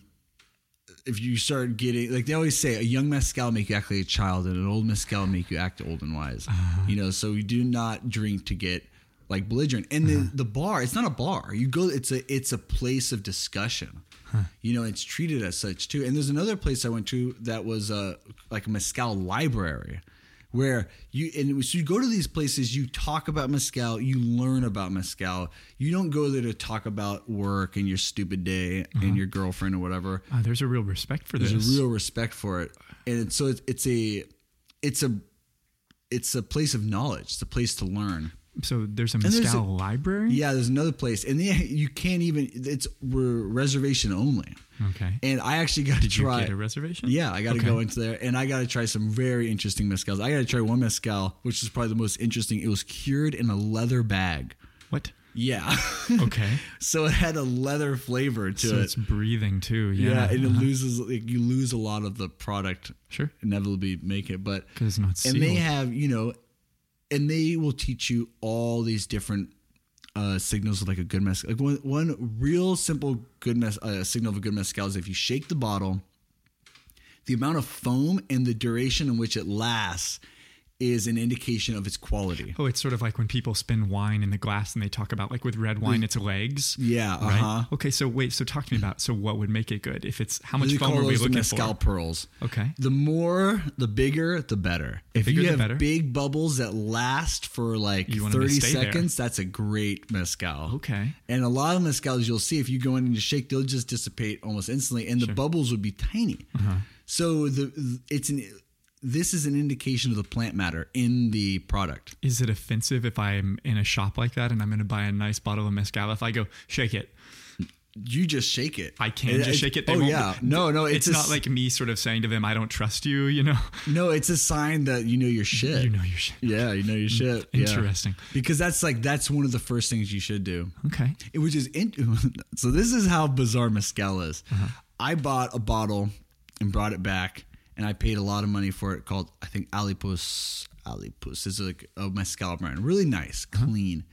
if you start getting like they always say, a young mezcal make you act like a child, and an old mezcal make you act old and wise. Uh-huh. You know, so we do not drink to get like belligerent. And the uh-huh. the bar, it's not a bar. You go, it's a it's a place of discussion. You know, it's treated as such too. And there's another place I went to that was uh, like a mezcal library, where you and so you go to these places, you talk about mezcal, you learn about mezcal. You don't go there to talk about work and your stupid day and your girlfriend or whatever. Uh, there's a real respect for this. There's a real respect for it, and it's, so it's, it's a it's a it's a place of knowledge. It's a place to learn. So there's a a- library. Yeah, there's another place, and you can't even. It's we're reservation only. Okay. And I actually got to you try. get a reservation? Yeah, I got to Okay. go into there, and I got to try some very interesting mezcals. I got to try one mezcal, which is probably the most interesting. It was cured in a leather bag. What? Yeah. Okay. so it had a leather flavor to so it. it's breathing too. Yeah. Yeah, and it uh-huh. loses like you lose a lot of the product. Sure. Inevitably make it, but 'Cause it's not and they have you know, and they will teach you all these different uh, signals of like a good mezcal. Like one one real simple good mes- uh, signal of a good mezcal is if you shake the bottle, the amount of foam and the duration in which it lasts is an indication of its quality. Oh, it's sort of like when people spin wine in the glass and they talk about like with red wine, it's legs. Yeah, Right. uh-huh. Okay. So wait. So talk to me about so what would make it good? If it's how much foam are we looking for? pearls. Okay. The more, the bigger, the better. If bigger, you have better. big bubbles that last for like You want 'em to 30 stay there. seconds, that's a great mezcal. Okay. And a lot of mezcals you'll see if you go in and you shake, they'll just dissipate almost instantly, and the bubbles would be tiny. Uh-huh. So the it's an this is an indication of the plant matter in the product. Is it offensive if I'm in a shop like that and I'm going to buy a nice bottle of mezcal? If I go shake it, You just shake it. I can just shake it. They oh yeah, no, no, It's, it's, a not like me sort of saying to them, "I don't trust you." You know, no, it's a sign that you know your shit. you know your shit. Yeah, you know your shit. Yeah. Interesting. Because that's like that's one of the first things you should do. Okay. It which is in, so. This is how bizarre mezcal is. Uh-huh. I bought a bottle and brought it back, and I paid a lot of money for it. Called I think Alipus. Alipus is like a mezcal brand, really nice, Uh-huh. clean.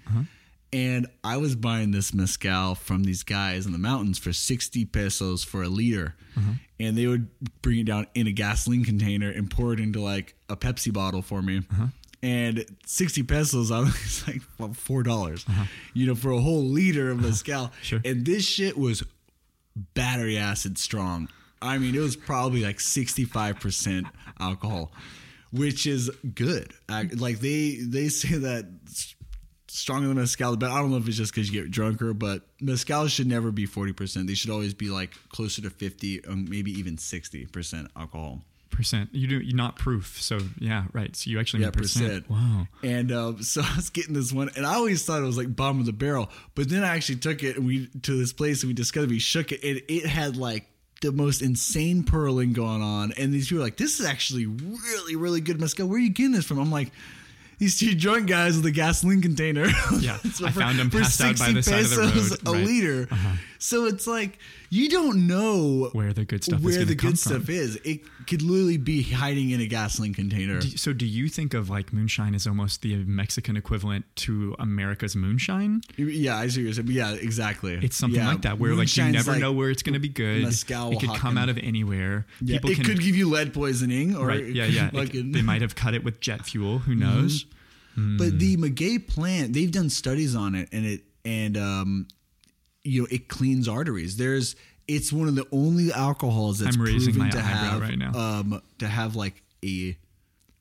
And I was buying this mezcal from these guys in the mountains for sixty pesos for a liter, Uh-huh. and they would bring it down in a gasoline container and pour it into like a Pepsi bottle for me. Uh-huh. And sixty pesos, I was like well, four dollars, you know, for a whole liter of mezcal. Uh-huh. Sure. And this shit was battery acid strong. I mean, it was probably like 65% alcohol, which is good. Like they they say that stronger than mezcal, but I don't know if it's just because you get drunker, but mezcal should never be 40%. They should always be like closer to 50, um, maybe even 60% alcohol. Percent. You do. You're not proof. So yeah, right. So you actually Yeah, percent. percent. Wow. And uh, so I was getting this one, and I always thought it was like bottom of the barrel. But then I actually took it and we to this place and we discovered we shook it, and it had like the most insane pearling going on. And these people are like, "This is actually really, really good mezcal. Where are you getting this from?" I'm like. These two drunk guys with a gasoline container. Yeah, So I found 'em passed out by the side of the pesos road, A right. Uh-huh. liter. So it's like you don't know Where the good stuff is where gonna the good from. stuff is. It could literally be hiding in a gasoline container. Do- So do you think of like moonshine as almost the Mexican equivalent to America's moonshine? Yeah, I see what you're saying. Yeah, exactly. It's something Yeah, like that where like you never like- know where it's going to be good. mezcal it could come out of anywhere. Yeah, People it can could give you lead poisoning, or right. Yeah, yeah. It- they might have cut it with jet fuel. Who knows? But the maguey plant, they've done studies on it, and it and um, you know, it cleans arteries. There's, it's one of the only alcohols that's I'm raising proven my to have right now. um to have like a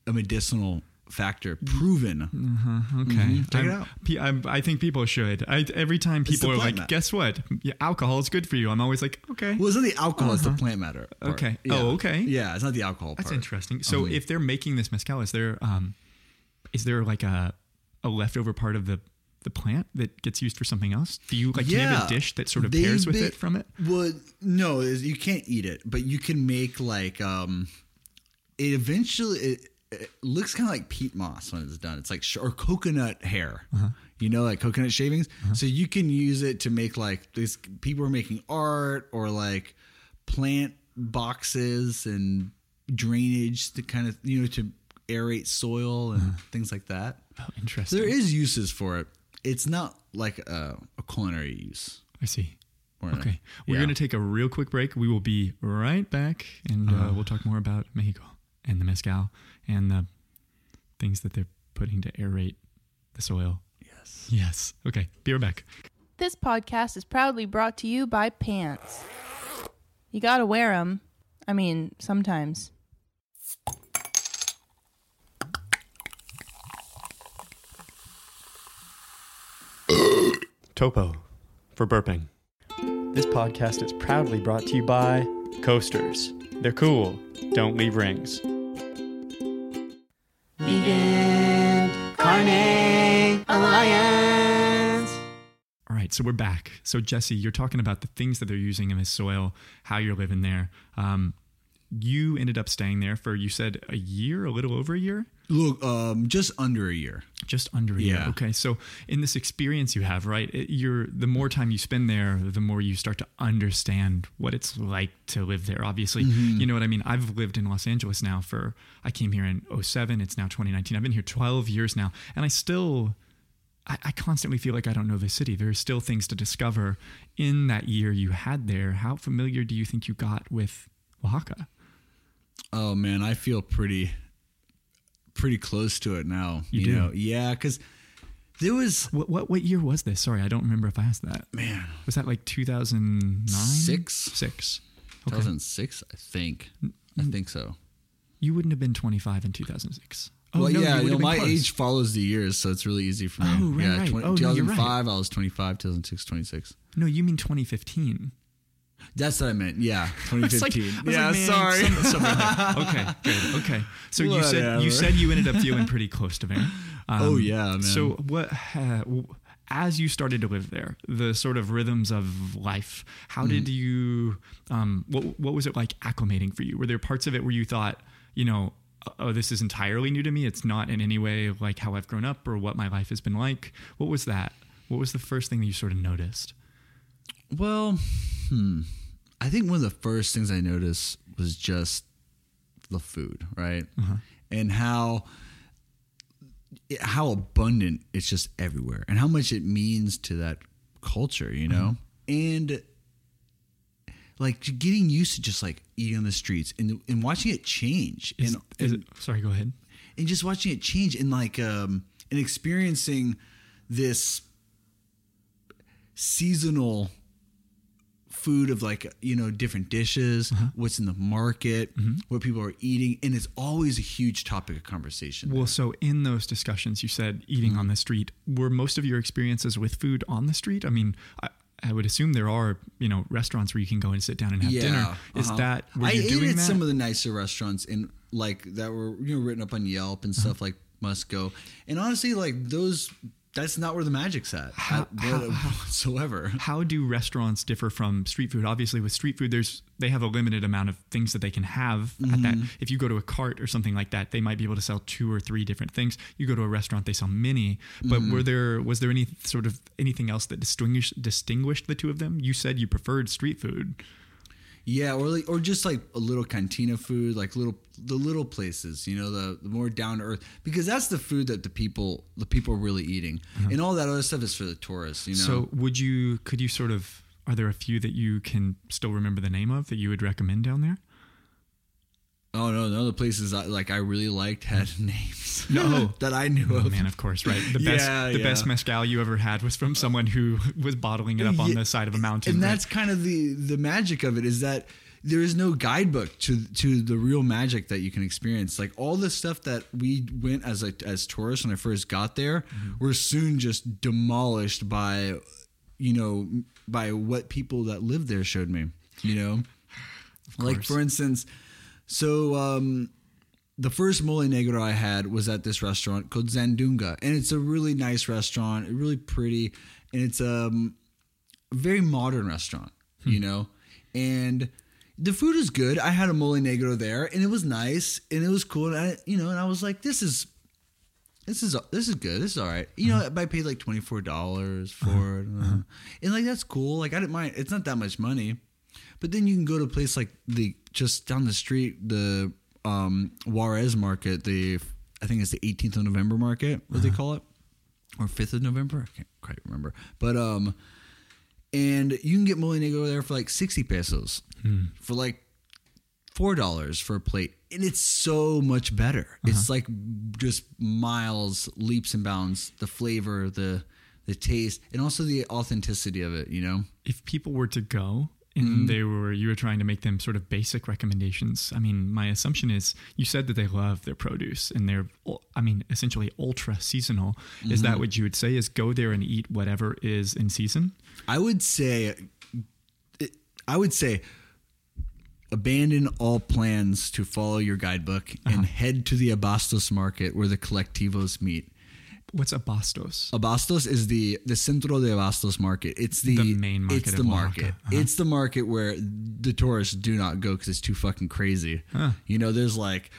a medicinal factor proven. Okay, Mm-hmm. Check it out. pe- I'm- I think people should. I, every time people are like, mat. "Guess what? Yeah, alcohol is good for you." I'm always like, "Okay, Well, it's not the alcohol; it's the plant matter. part. Uh-huh. Okay. Yeah. Oh, okay. Yeah, it's not the alcohol. That's part. interesting. So if they're making this mezcal, is there um, is there like a a leftover part of the the plant that gets used for something else? Do you like can you have a dish that sort of They pairs with it from it? Well, no, you can't eat it, but you can make like um, it eventually it, it looks kind of like peat moss when it's done. It's like sh- or coconut hair, Uh-huh. you know, like coconut shavings. So you can use it to make like these People are making art or like plant boxes and drainage to kind of you know to aerate soil and things like that. Oh, interesting. There is uses for it. It's not like a, a culinary use. I see. We're gonna- Okay. We're yeah. going to take a real quick break. We will be right back and uh, we'll talk more about Mexico and the mezcal and the things that they're putting to aerate the soil. Yes. Yes. Okay. Be right back. This podcast is proudly brought to you by pants. You gotta wear them. I mean, sometimes. Topo for burping. This podcast is proudly brought to you by Coasters. They're cool. Don't leave rings. All right, so we're back. So Jesse, you're talking about the things that they're using in the soil, how you're living there. Um, you ended up staying there for you said a year, a little over a year, Look, um, just under a year. just under a year. Yeah. Okay, so in this experience you have, right? It, you're the more time you spend there, the more you start to understand what it's like to live there. Obviously, Mm-hmm. you know what I mean. I've lived in Los Angeles now for I came here in 07. It's now 2019. I've been here 12 years now, and I still. I, I constantly feel like I don't know the city. There are still things to discover in that year you had there. How familiar do you think you got with Oaxaca? Oh man, I feel pretty, pretty close to it now. You You, do? know, yeah, because there was What, what what year was this? Sorry, I don't remember if I asked that. man, Was that like 2009? Six? Six. Okay. 2006, I think. I think so. You wouldn't have been 25 in 2006. Oh, well, no, yeah, you know, my close. age follows the years, so it's really easy for me. Oh, right, yeah, right. 20 Oh, no, you're right. 2005, I was 25, 2006, 26. No, you mean 2015. That's what I meant. Yeah, I was like- 2015. Yeah, like, sorry. some- there. Okay, good. Okay. So you said you said you ended up feeling pretty close to there. Um, Oh, yeah, man. So what? Uh, as you started to live there, the sort of rhythms of life. How did Mm-hmm. you? Um, what what was it like acclimating for you? Were there parts of it where you thought, you know, oh, this is entirely new to me. It's not in any way like how I've grown up or what my life has been like. What was that? What was the first thing that you sort of noticed? Well, hmm. I think one of the first things I noticed was just the food, right? And how how abundant it's just everywhere and how much it means to that culture, you know? And like getting used to just like eating on the streets and and watching it change Is, and, is and it? Sorry, go ahead. and just watching it change and like um and experiencing this seasonal food of like you know different dishes Uh-huh. what's in the market Mm-hmm. what people are eating and it's always a huge topic of conversation Well, so in those discussions, you said eating on the street. Were most of your experiences with food on the street? I mean, I, I would assume there are, you know, restaurants where you can go and sit down and have dinner. Is uh-huh. that I ate at that? some of the nicer restaurants in like that were you know written up on Yelp and Uh-huh. stuff like must go and honestly like those that's not where the magic's at, How- at how- whatsoever How do restaurants differ from street food? Obviously, with street food, there's they have a limited amount of things that they can have at that. Mm-hmm. If you go to a cart or something like that, they might be able to sell two or three different things. You go to a restaurant, they sell many. But Mm-hmm. were there was there any sort of anything else that distinguished distinguished the two of them? You said you preferred street food. Yeah, or like, or just like a little cantina food, like little the little places, you know, the, the more down to earth, because that's the food that the people the people are really eating, uh-huh. and all that other stuff is for the tourists, you know. So would you could you sort of are there a few that you can still remember the name of that you would recommend down there? Oh no, no, the places I, like I really liked had names. No. that I knew Oh of. man, of course, right. The best Yeah, the best yeah. mezcal you ever had was from someone who was bottling it up on the side of a mountain. and right? that's kind of the the magic of it is that there is no guidebook to to the real magic that you can experience. Like all the stuff that we went as a, as tourists when I first got there Mm-hmm. were soon just demolished by you know by what people that lived there showed me. You know, like for instance, so um, the first mole negro I had was at this restaurant called Zandunga, and it's a really nice restaurant, really pretty, and it's um, a very modern restaurant, you know, and the food is good. I had a mole negro there, and it was nice, and it was cool, and I, you know, and I was like, this is. This is this is good. This is all right. You know, I paid like twenty four dollars for it, uh, and like that's cool. Like I didn't mind. It's not that much money, but then you can go to a place like the just down the street, the um, Juarez Market. The I think it's the 18th of November Market. What do they call it? Or 5th of November? I can't quite remember. But um, and you can get mole negro there for like sixty pesos, for like four dollars for a plate, and it's so much better. It's like just miles, leaps and bounds. The flavor, the the taste, and also the authenticity of it. You know, if people were to go and mm-hmm. they were you were trying to make them sort of basic recommendations. I mean my assumption is you said that they love their produce and they're i mean essentially ultra seasonal. Is that mm-hmm. what you would say is go there and eat whatever is in season? I would say, I would say, abandon all plans to follow your guidebook uh-huh. and head to the Abastos market where the colectivos meet. What's abastos Abastos is the the Centro de Abastos market. It's the, The main market It's the market. Uh-huh. It's the market where the tourists do not go because it's too fucking crazy. You know, there's like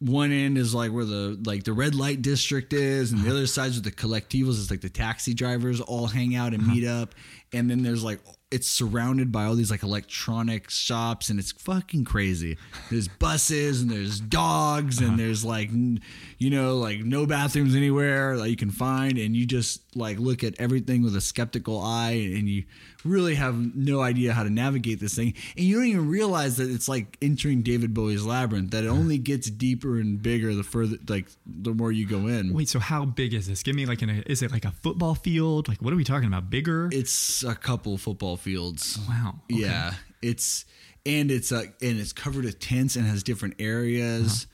one end is like where the like the red light district is, and the other side is where the colectivos is like the taxi drivers all hang out and Uh-huh. meet up. And then there's like it's surrounded by all these like electronic shops, and it's fucking crazy. There's buses and there's dogs Uh-huh. and there's like you know like no bathrooms anywhere that you can find, and you just like look at everything with a skeptical eye, and you really have no idea how to navigate this thing, and you don't even realize that it's like entering David Bowie's labyrinth. That it only gets deeper and bigger the further like the more you go in. wait so how big is this give me like an is it like a football field like what are we talking about bigger It's a couple football fields. wow okay. Yeah, it's and it's uh, and it's covered with tents and has different areas.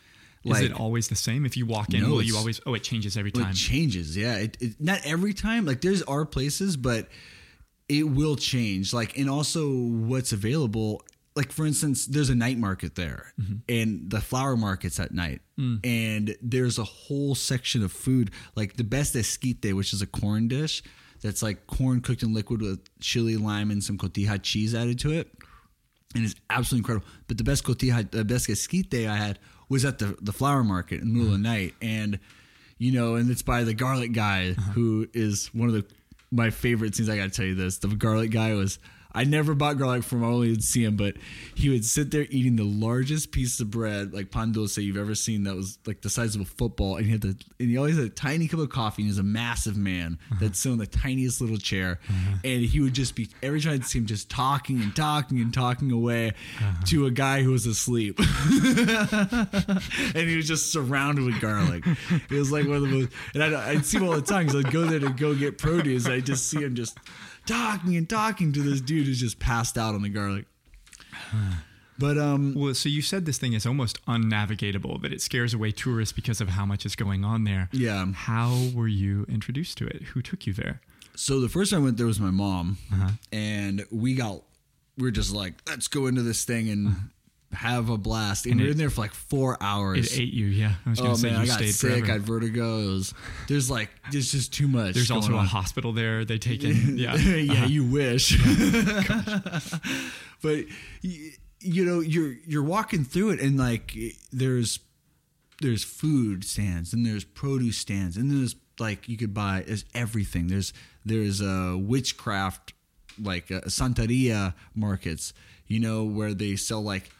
is it always the same if you walk in No, will you always oh it changes every time It changes, yeah. It, it not every time. Like there's are places, but it will change. Like and also what's available. Like for instance, there's a night market there, Mm-hmm. and the flower market's at night, Mm. and there's a whole section of food, like the best esquite, which is a corn dish that's like corn cooked in liquid with chili, lime, and some cotija cheese added to it and it's absolutely incredible. But the best cotija, the best esquite I had was at the the flower market in the middle of the night, and you know, and it's by the garlic guy who is one of the my favorite scenes. I got to tell you this: the garlic guy was. I never bought garlic from I only would see him, but he would sit there eating the largest piece of bread, like pan dulce you've ever seen. That was like the size of a football, and he had the, and he always had a tiny cup of coffee. And he's a massive man uh-huh. that's sitting in the tiniest little chair, uh-huh. and he would just be every time I'd see him just talking and talking and talking away uh-huh. to a guy who was asleep, and he was just surrounded with garlic. It was like one of the most, and I'd, I'd see him all the time because I'd go there to go get produce. I just see him just talking and talking to this dude who's just passed out on the garlic. But um, Well, so you said this thing is almost unnavigatable, that it scares away tourists because of how much is going on there. Yeah. How were you introduced to it? Who took you there? so the first time I went there was my mom, Uh-huh. and we got we were just like, let's go into this thing and have a blast. And. And it- in there for like four hours. It ate you, yeah. I was going Oh to say man, you I got stayed sick. forever. I had vertigo. Was, there's like there's just too much. There's also going a hospital there. They take in, yeah. yeah, Uh-huh. you wish. but you know, you're you're walking through it, and like there's there's food stands, and there's produce stands, and there's like you could buy there's everything. There's there's uh, witchcraft like uh, Santeria markets, you know, where they sell like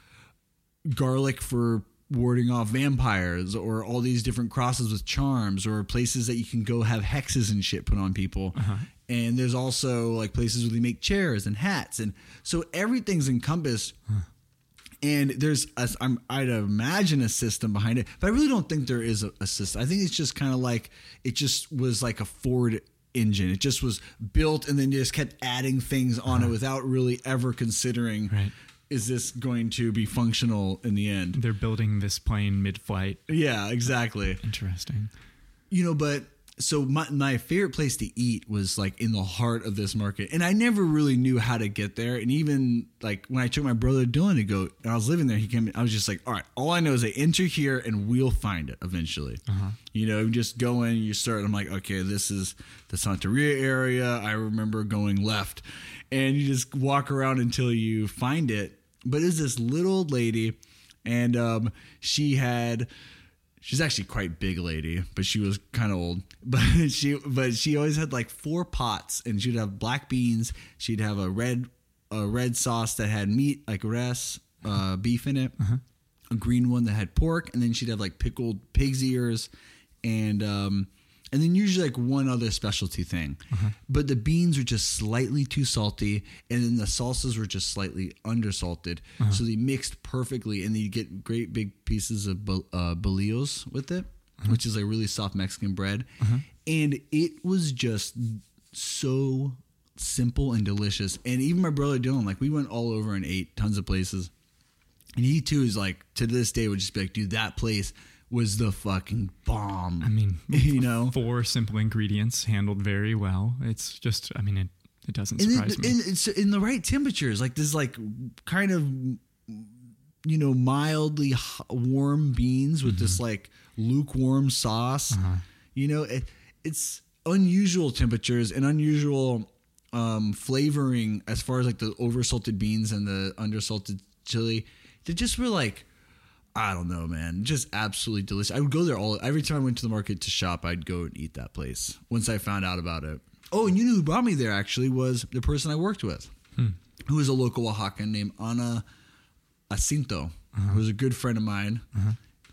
garlic for warding off vampires or all these different crosses with charms or places that you can go have hexes and shit put on people uh-huh. and there's also like places where they make chairs and hats and so everything's encompassed and there's a, I'm, I'd imagine a system behind it, but I really don't think there is a, a system. I think it's just kind of like it just was like a Ford engine. It just was built and then you just kept adding things on it uh-huh. without really ever considering Right. Is this going to be functional in the end. They're building this plane mid-flight. Yeah, exactly. Interesting. You know, but so my, my favorite place to eat was like in the heart of this market. And I never really knew how to get there. And even like when I took my brother Dylan to go, and I was living there, he came, In, I was just like, all right, all I know is I enter here and we'll find it eventually. Uh-huh. You know, just go in, you start. I'm like, okay, this is the Santeria area. I remember going left. And you just walk around until you find it. But it's this little old lady, and um, she had she's actually quite big lady but she was kind of old. But she but she always had like four pots and she'd have black beans she'd have a red a red sauce that had meat like res uh, beef in it a green one that had pork and then she'd have like pickled pig's ears and um and then usually like one other specialty thing. Mm-hmm. But the beans were just slightly too salty, and then the salsas were just slightly undersalted. Mm-hmm. So they mixed perfectly, and then you get great big pieces of uh, bolillos with it, mm-hmm. which is like really soft Mexican bread. And it was just so simple and delicious. And even my brother Dylan, like we went all over and ate tons of places. And he too is like to this day would just be like, dude, that place was the fucking bomb. I mean, you know, four simple ingredients handled very well. It's just, I mean, it, it doesn't and, surprise it, me. and it's in the right temperatures. Like this, like kind of, you know, mildly warm beans with this like lukewarm sauce. You know, it, it's unusual temperatures and unusual um, flavoring as far as like the oversalted beans and the undersalted chili. They just were like. I don't know, man. Just absolutely delicious. I would go there all every time I went to the market to shop. I'd go and eat that place. Once I found out about it. Oh, and you know who brought me there? Actually, was the person I worked with, who was a local Oaxacan named Ana Acinto, who was a good friend of mine,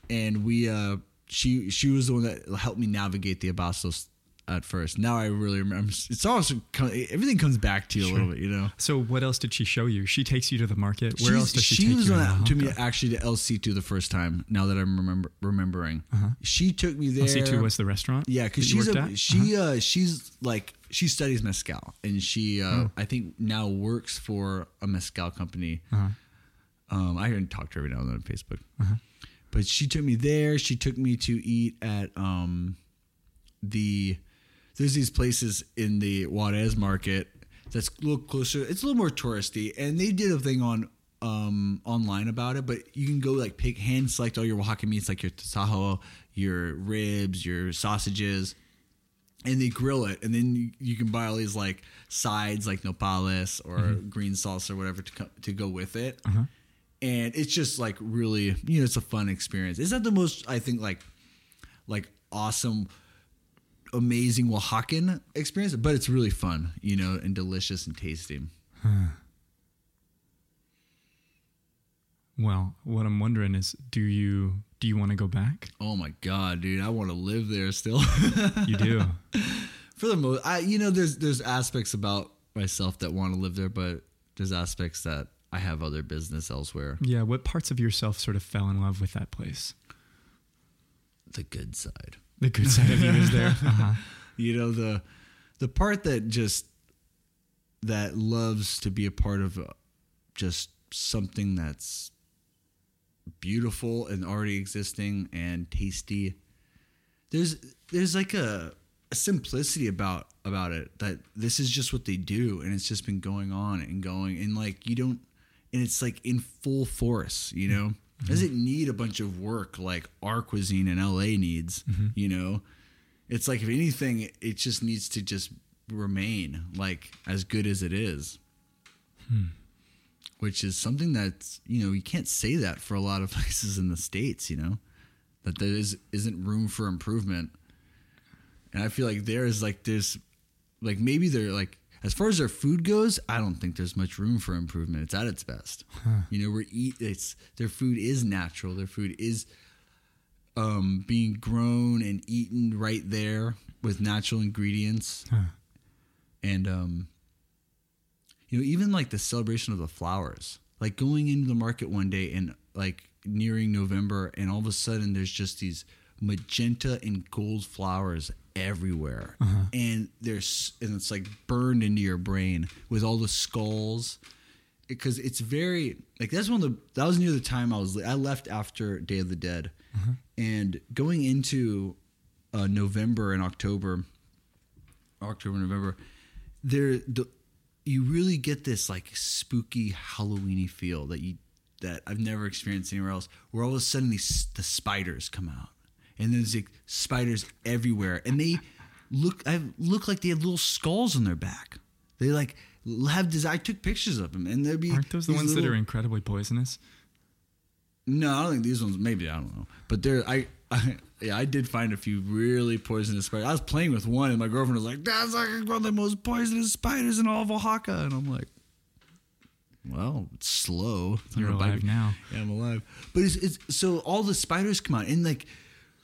and we. uh She she was the one that helped me navigate the Abastos at first. Now I really remember. It's also everything comes back to you a little bit, you know. so, what else did she show you? She takes you to the market. Where She's- else does she, she take was you? on in that to me actually to El Situ the first time. Now that I'm remember remembering, she took me there. El Situ was the restaurant? Yeah, because she's a, at? Uh-huh. she uh she's like she studies mezcal and she uh Hmm. I think now works for a mezcal company. Uh-huh. Um, I can talk to her every now and then on Facebook. But she took me there. She took me to eat at um the there's these places in the Juarez market that's a little closer. It's a little more touristy, and they did a thing on um online about it. But you can go like pick hand select all your Oaxaca meats, like your tasajo, your ribs, your sausages, and they grill it, and then you, you can buy all these like sides, like nopales or green salsa or whatever to co- to go with it. And it's just like really, you know, it's a fun experience. Is that the most I think like like awesome amazing Oaxacan experience, but it's really fun, you know, and delicious and tasty. Well, what I'm wondering is, do you do you want to go back? Oh my god, dude, I want to live there still. You do. For the most, I you know, there's there's aspects about myself that want to live there, but there's aspects that I have other business elsewhere. yeah. What parts of yourself sort of fell in love with that place? The good side, The good side of you is there. Uh-huh. you know, the the part that just that loves to be a part of uh, just something that's beautiful and already existing and tasty. There's there's like a, a simplicity about about it that this is just what they do and it's just been going on and going and like you don't and it's like in full force, you know. Doesn't need a bunch of work like our cuisine in LA needs, mm-hmm. you know. It's like if anything, it just needs to just remain like as good as it is. Hmm. Which is something that's you know you can't say that for a lot of places in the states you know? That there is isn't room for improvement. And i feel like there is like there's like maybe they're like as far as their food goes i don't think there's much room for improvement. It's at its best. You know we're eat it's their food is natural. Their food is um being grown and eaten right there with natural ingredients. And um you know even like the celebration of the flowers like going into the market one day and like nearing november and all of a sudden there's just these magenta and gold flowers everywhere. And there's and it's like burned into your brain with all the skulls. Because it's very like that's one of the that was near the time i was i left after day of the dead. And going into uh, november and october October, November, there the you really get this like spooky Halloweeny feel that you that I've never experienced anywhere else. Where all of a sudden these the spiders come out, and there's like spiders everywhere, and they look I look like they have little skulls on their back. They like have this. I took pictures of them, and there'd be Aren't those the ones that are incredibly poisonous? no, I don't think these ones. Maybe I don't know, but there, I, I, yeah, I did find a few really poisonous spiders. I was playing with one, and my girlfriend was like, "That's like one of the most poisonous spiders in all of Oaxaca," and I'm like, "Well, it's slow. It's You're alive now. Yeah, I'm alive. But it's, it's so all the spiders come out, and like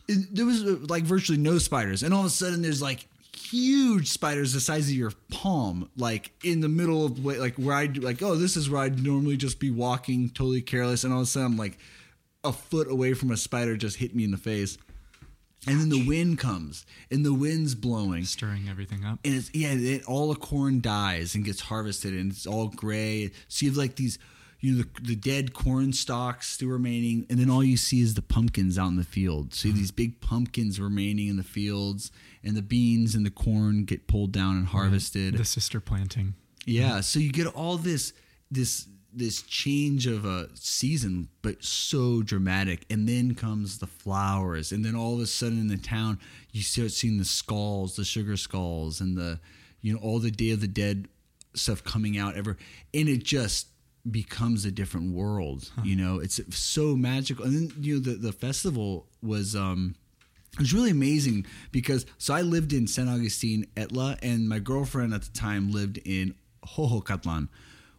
it- there was uh, like virtually no spiders, and all of a sudden there's like huge spiders the size of your palm, like in the middle of like where I like, oh, this is where I'd normally just be walking, totally careless, and all of a sudden I'm like a foot away from a spider just hit me in the face, and then the wind comes, and the wind's blowing, Stirring everything up. and it's yeah, it, all the corn dies and gets harvested, and it's all gray. So you have like these, you know, the, the dead corn stalks still remaining, and then all you see is the pumpkins out in the field. So you have hmm. these big pumpkins remaining in the fields, and the beans and the corn get pulled down and harvested. The sister planting. Yeah, so you get all this this this change of a season, but so dramatic, and then comes the flowers, and then all of a sudden in the town you start seeing the skulls, the sugar skulls, and the you know all the Day of the Dead stuff coming out ever, and it just becomes a different world. You know, it's so magical, and then you know the the festival was. um it was really amazing because so I lived in San Agustin, Etla, and my girlfriend at the time lived in Xoxocotlán,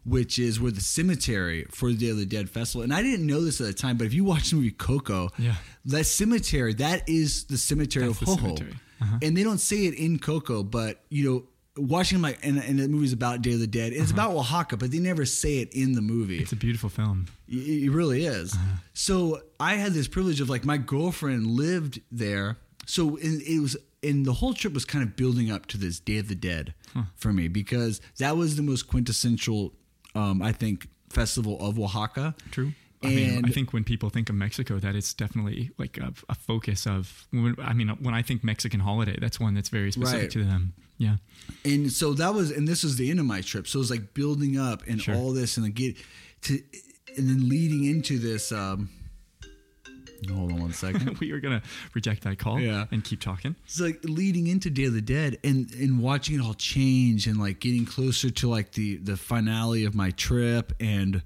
which is where the cemetery for the Day of the Dead festival. And I didn't know this at the time, but if you watch the movie Coco, Yeah. that cemetery that is the cemetery That's of cemetery. Uh-huh. and they don't say it in Coco, but you know. Watching my and, and the movie's about Day of the Dead. It's about Oaxaca, but they never say it in the movie. Uh-huh. It's a beautiful film. It it really is. So I had this privilege of like my girlfriend lived there. So in, it was, and the whole trip was kind of building up to this Day of the Dead for me because that was the most quintessential, um, I think, festival of Oaxaca. True. I mean, I think when people think of Mexico, that it's definitely like a, a focus of. when- I mean, when I think Mexican holiday, that's one that's very specific Right. to them. Yeah. and so that was and this was the end of my trip so it was like building up and Sure. all this and then get to and then leading into this um hold on one second we are gonna reject that call. Yeah. And keep talking. it's like leading into Day of the Dead and and watching it all change and like getting closer to like the the finale of my trip and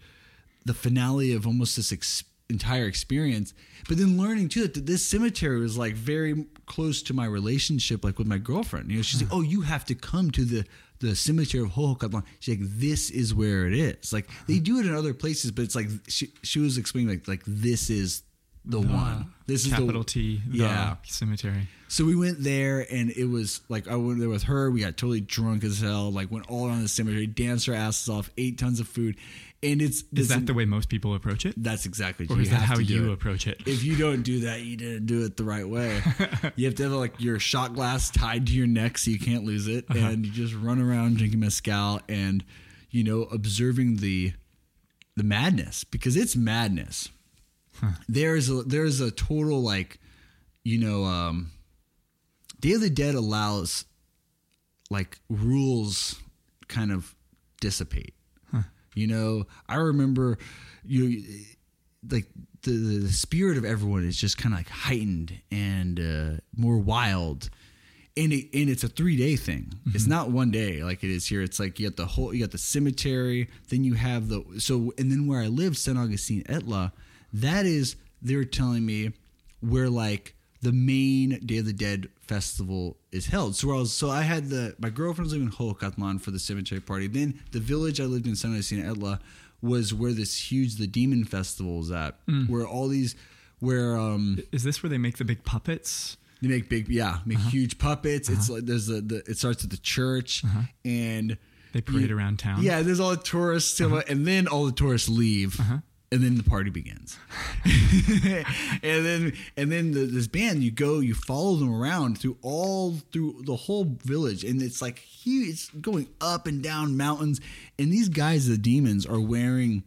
the finale of almost this ex- entire experience but then learning too that this cemetery was like very close to my relationship like with my girlfriend you know she's like hmm. oh you have to come to the the cemetery of Xoxocotlán. She's like, this is where it is. Like they hmm. do it in other places, but it's like she she was explaining like like this is the one. This is the Capital the T. The Yeah. Cemetery. so we went there and it was like I went there with her. We got totally drunk as hell. Like went all around the cemetery, danced our asses off, ate tons of food, and it's Is that the way most people approach it? that's exactly Or you is that how you it. approach it? If you don't do that, you didn't do it the right way. you have to have like your shot glass tied to your neck so you can't lose it, Uh-huh. and you just run around drinking mezcal and you know observing the the madness because it's madness. There's a there's a total like you know um Day of the Dead allows like rules kind of dissipate. You know, I remember you like the, the spirit of everyone is just kind of like heightened and uh, more wild. And, it, and it's a three day thing. It's not one day like it is here. It's like you got the whole, you got the cemetery, then you have the, so, and then where I live, San Augustine, Etla, that is, they're telling me where like the main Day of the Dead festival is held. So I was, so I had the my girlfriend was living in Xoxocotlán for the cemetery party. Then the village I lived in, San Agustin Etla, was where this huge the demon festival is at, mm. where all these where um Is this where they make the big puppets? they make big yeah make Uh-huh. huge puppets. It's uh-huh. like there's a the it starts at the church uh-huh. and They parade around town. yeah, there's all the tourists, uh-huh. and then all the tourists leave, and then the party begins. and then, and then the, this band, you go, you follow them around through all through the whole village, and it's like huge, it's going up and down mountains, and these guys, the demons, are wearing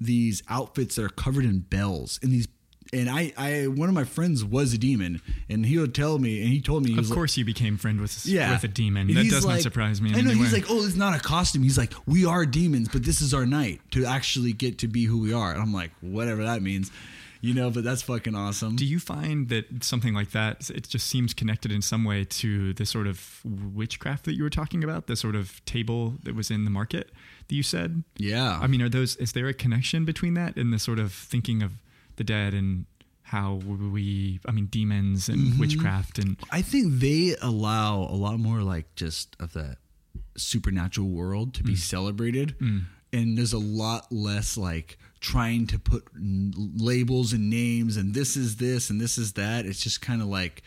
these outfits that are covered in bells, and these. And I, I, one of my friends was a demon, and he would tell me, and he told me, he Of was like- course, you became friend with yeah. with a demon. And That does not surprise me. I know. He's way. like, oh, it's not a costume. He's like, we are demons, but this is our night to actually get to be who we are. And I'm like, whatever that means, you know. But that's fucking awesome. Do you find that something like that it just seems connected in some way to the sort of witchcraft that you were talking about, the sort of table that was in the market that you said? yeah. I mean, are those is there a connection between that and the sort of thinking of the dead and how we I mean demons and Mm-hmm. witchcraft and I think they allow a lot more like just of the supernatural world to be Mm. celebrated. And there's a lot less like trying to put n- labels and names and this is this and this is that. It's just kind of like,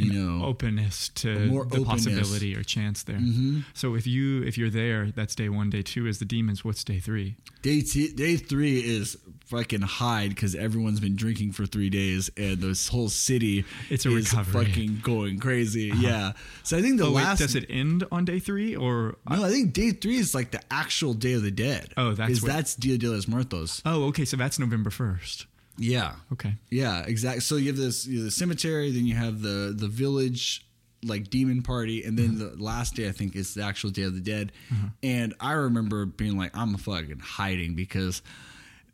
you know, openness to More the openness. possibility or chance there. Mhm. So if you if you're there, that's day one. Day two is the demons. What's day three? Day t- day three is fucking hide because everyone's been drinking for three days and this whole city It's a is recovery. fucking going crazy. Yeah. So I think the oh wait, last does it end on day three or? no, I think day three is like the actual Day of the Dead. Oh, that's is what- that's Dia de los Muertos. Oh, okay. So that's November first. Yeah. Okay. Yeah, exactly. So you have this you have the cemetery, then you have the the village like demon party, and then uh-huh. the last day I think is the actual Day of the Dead. Uh-huh. And I remember being like, I'm fucking hiding because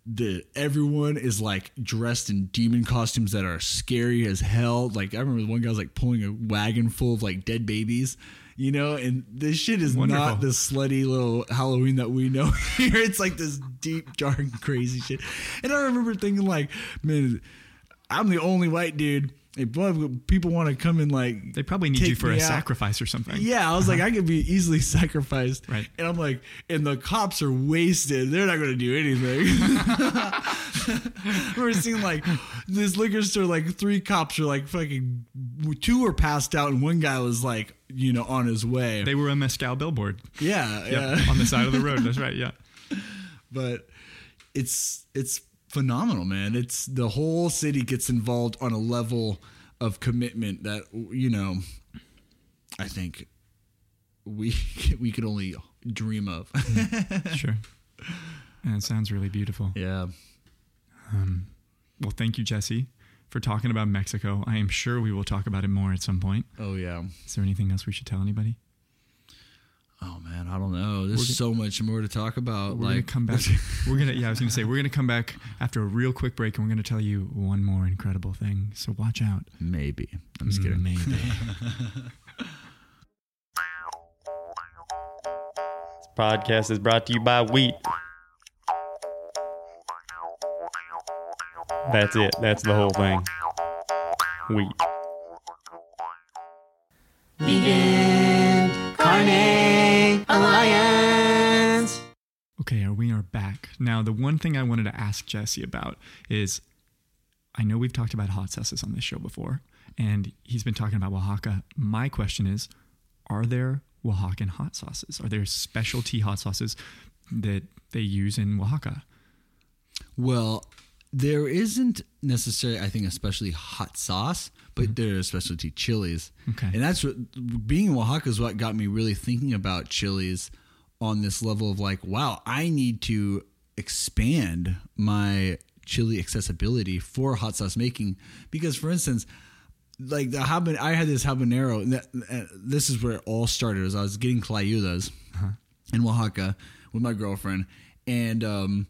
the everyone is like dressed in demon costumes that are scary as hell. Like I remember one guy was like pulling a wagon full of like dead babies. You know, and this shit is Wonderful. not the slutty little Halloween that we know here. It's like this deep, dark, crazy shit. And I remember thinking, like, man, I'm the only white dude. If people want to come and like, They probably need you for a out- sacrifice or something. Yeah, I was like, I could be easily sacrificed. Right. And I'm like, and the cops are wasted. They're not going to do anything. We're seeing like this liquor store, like three cops are like fucking, two were passed out, and one guy was like, you know, on his way. They were a mezcal billboard. yeah, Yep, yeah. on the side of the road. That's right. Yeah. but it's it's phenomenal, man. It's the whole city gets involved on a level of commitment that you know. I think we we could only dream of. Mm, sure. And it sounds really beautiful. yeah. Um, well, thank you, Jesse, for talking about Mexico. I am sure we will talk about it more at some point. Oh yeah. Is there anything else we should tell anybody? Oh man, I don't know. There's We're so much more to talk about. We're like gonna come back. we're gonna yeah, I was gonna say we're gonna come back after a real quick break, and we're gonna tell you one more incredible thing. So watch out. maybe. I'm just kidding. Maybe. This podcast is brought to you by Wheat. That's it. That's the whole thing. Wheat. Okay, we are back. Now, the one thing I wanted to ask Jesse about is I know we've talked about hot sauces on this show before, and he's been talking about Oaxaca. My question is Are there Oaxacan hot sauces? Are there specialty hot sauces that they use in Oaxaca? Well, there isn't necessarily, I think, especially hot sauce, but there are specialty chilies. Okay. And that's what being in Oaxaca is what got me really thinking about chilies on this level of like, wow, I need to expand my chili accessibility for hot sauce making because, for instance, like the haban, I had this habanero. And that, uh, this is where it all started. As I was getting tlayudas in Oaxaca with my girlfriend, and um,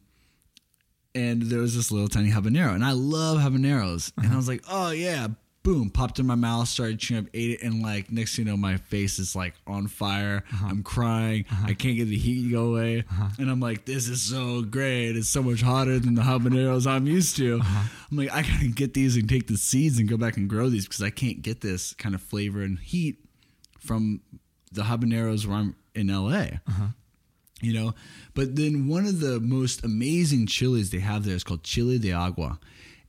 and there was this little tiny habanero, and I love habaneros, and I uh-huh. was like, oh yeah, boom, popped in my mouth, started chewing up, ate it, and like next thing you know, my face is like on fire. Uh-huh. I'm crying. Uh-huh. I can't get the heat to go away, and I'm like, this is so great. It's so much hotter than the habaneros I'm used to. I'm like, I gotta get these and take the seeds and go back and grow these because I can't get this kind of flavor and heat from the habaneros where I'm in LA you know? But then one of the most amazing chilies they have there is called chile de agua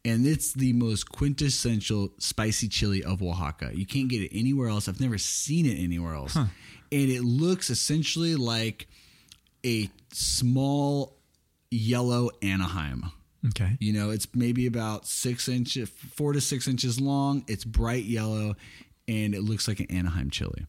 and it's the most quintessential spicy chili of oaxaca. You can't get it anywhere else. I've never seen it anywhere else. And it looks essentially like a small yellow anaheim. Okay. you know, it's maybe about six inches, four to six inches long. It's bright yellow, and it looks like an Anaheim chili.